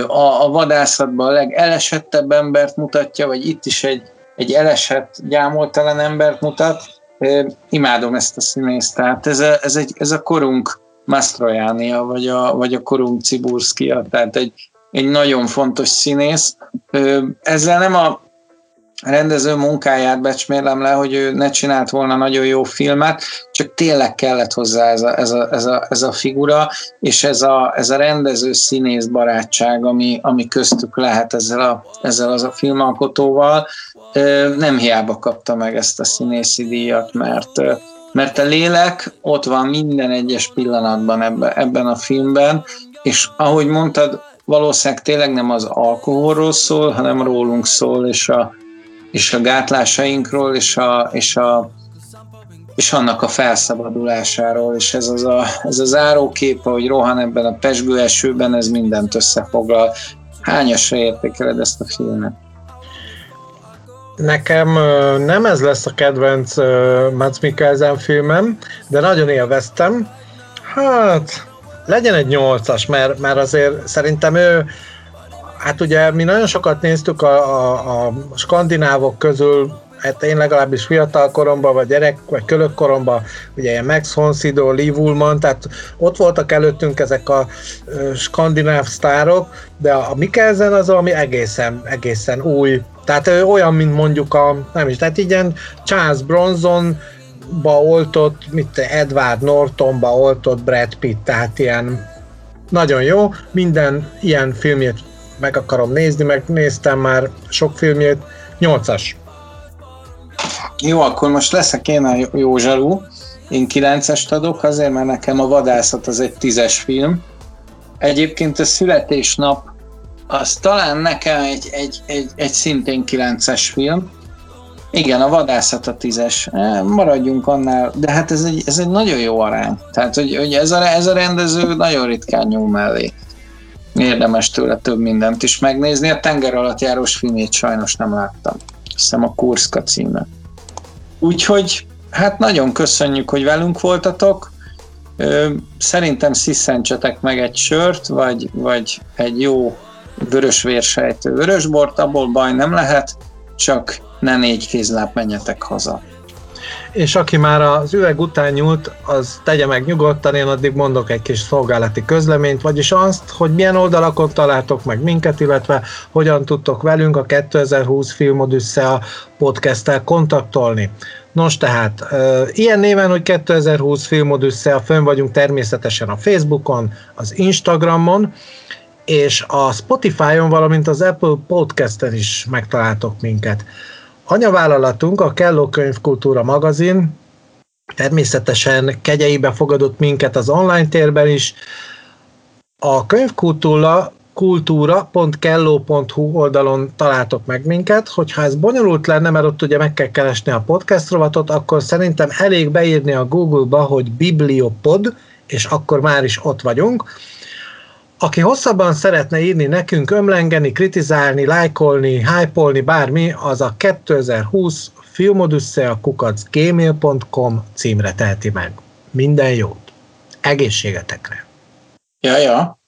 a, a vadászatban a legelesettebb embert mutatja, vagy itt is egy, egy elesett, gyámoltalan embert mutat. Imádom ezt a színészt, tehát ez a, ez, egy, ez a korunk Mastrojánia, vagy a, vagy a Korum Ciburskia, tehát egy, egy nagyon fontos színész. Ezzel nem a rendező munkáját becsmérlem le, hogy ő ne csinált volna nagyon jó filmet, csak tényleg kellett hozzá ez a, ez a, ez a, ez a figura, és ez a, ez a rendező színész barátság, ami, ami köztük lehet ezzel, a, ezzel az a filmalkotóval. Nem hiába kapta meg ezt a színészi díjat, mert mert a lélek ott van minden egyes pillanatban ebben, ebben a filmben, és ahogy mondtad, valószínűleg tényleg nem az alkoholról szól, hanem rólunk szól, és a, és a gátlásainkról, és, a, és, a, és annak a felszabadulásáról, és ez az a, ez az árókép, hogy rohan ebben a pesgő esőben, ez mindent összefoglal. Hányasra értékeled ezt a filmet? Nekem nem ez lesz a kedvenc Mads Mikkelsen filmem, de nagyon élveztem. Hát, legyen egy nyolcas, mert, mert azért szerintem ő, hát ugye mi nagyon sokat néztük a, a, a skandinávok közül, hát én legalábbis fiatal koromban, vagy gyerek, vagy kölök koromban, ugye ilyen Max Honsido, Lee Woolman, tehát ott voltak előttünk ezek a skandináv sztárok, de a Mikkelsen az ami egészen, egészen új tehát olyan, mint mondjuk a, nem is, tehát ilyen Charles Bronson ba oltott, mit Edward Nortonba oltott Brad Pitt, tehát ilyen nagyon jó, minden ilyen filmjét meg akarom nézni, meg néztem már sok filmjét, nyolcas. Jó, akkor most leszek én a jó zsarú. Én kilencest adok, azért, mert nekem a vadászat az egy tízes film. Egyébként a születésnap az talán nekem egy, egy, egy, egy szintén 9-es film. Igen, a vadászat a tízes. E, maradjunk annál, de hát ez egy, ez egy nagyon jó arány. Tehát, hogy, hogy ez, a, ez a rendező nagyon ritkán nyúl mellé. Érdemes tőle több mindent is megnézni. A tenger alatt járós filmét sajnos nem láttam. hiszem a Kurszka címe. Úgyhogy hát nagyon köszönjük, hogy velünk voltatok. Szerintem sziszentsetek meg egy sört, vagy, vagy egy jó vörös vérsejtő vörösbort, abból baj nem lehet, csak ne négy kézláb menjetek haza. És aki már az üveg után nyúlt, az tegye meg nyugodtan, én addig mondok egy kis szolgálati közleményt, vagyis azt, hogy milyen oldalakon találtok meg minket, illetve hogyan tudtok velünk a 2020 Filmod a podcasttel kontaktolni. Nos tehát, ilyen néven, hogy 2020 Filmod a fönn vagyunk természetesen a Facebookon, az Instagramon, és a Spotify-on, valamint az Apple Podcast-en is megtaláltok minket. Anyavállalatunk, a Kelló Könyvkultúra magazin, természetesen kegyeibe fogadott minket az online térben is. A könyvkultúra kultúra.kelló.hu oldalon találtok meg minket, hogyha ez bonyolult lenne, mert ott ugye meg kell keresni a podcast rovatot, akkor szerintem elég beírni a Google-ba, hogy Bibliopod, és akkor már is ott vagyunk. Aki hosszabban szeretne írni nekünk, ömlengeni, kritizálni, lájkolni, hypolni, bármi, az a 2020 filmodüsszeakukacgmail.com kukac gmail.com címre teheti meg. Minden jót! Egészségetekre! Ja, ja.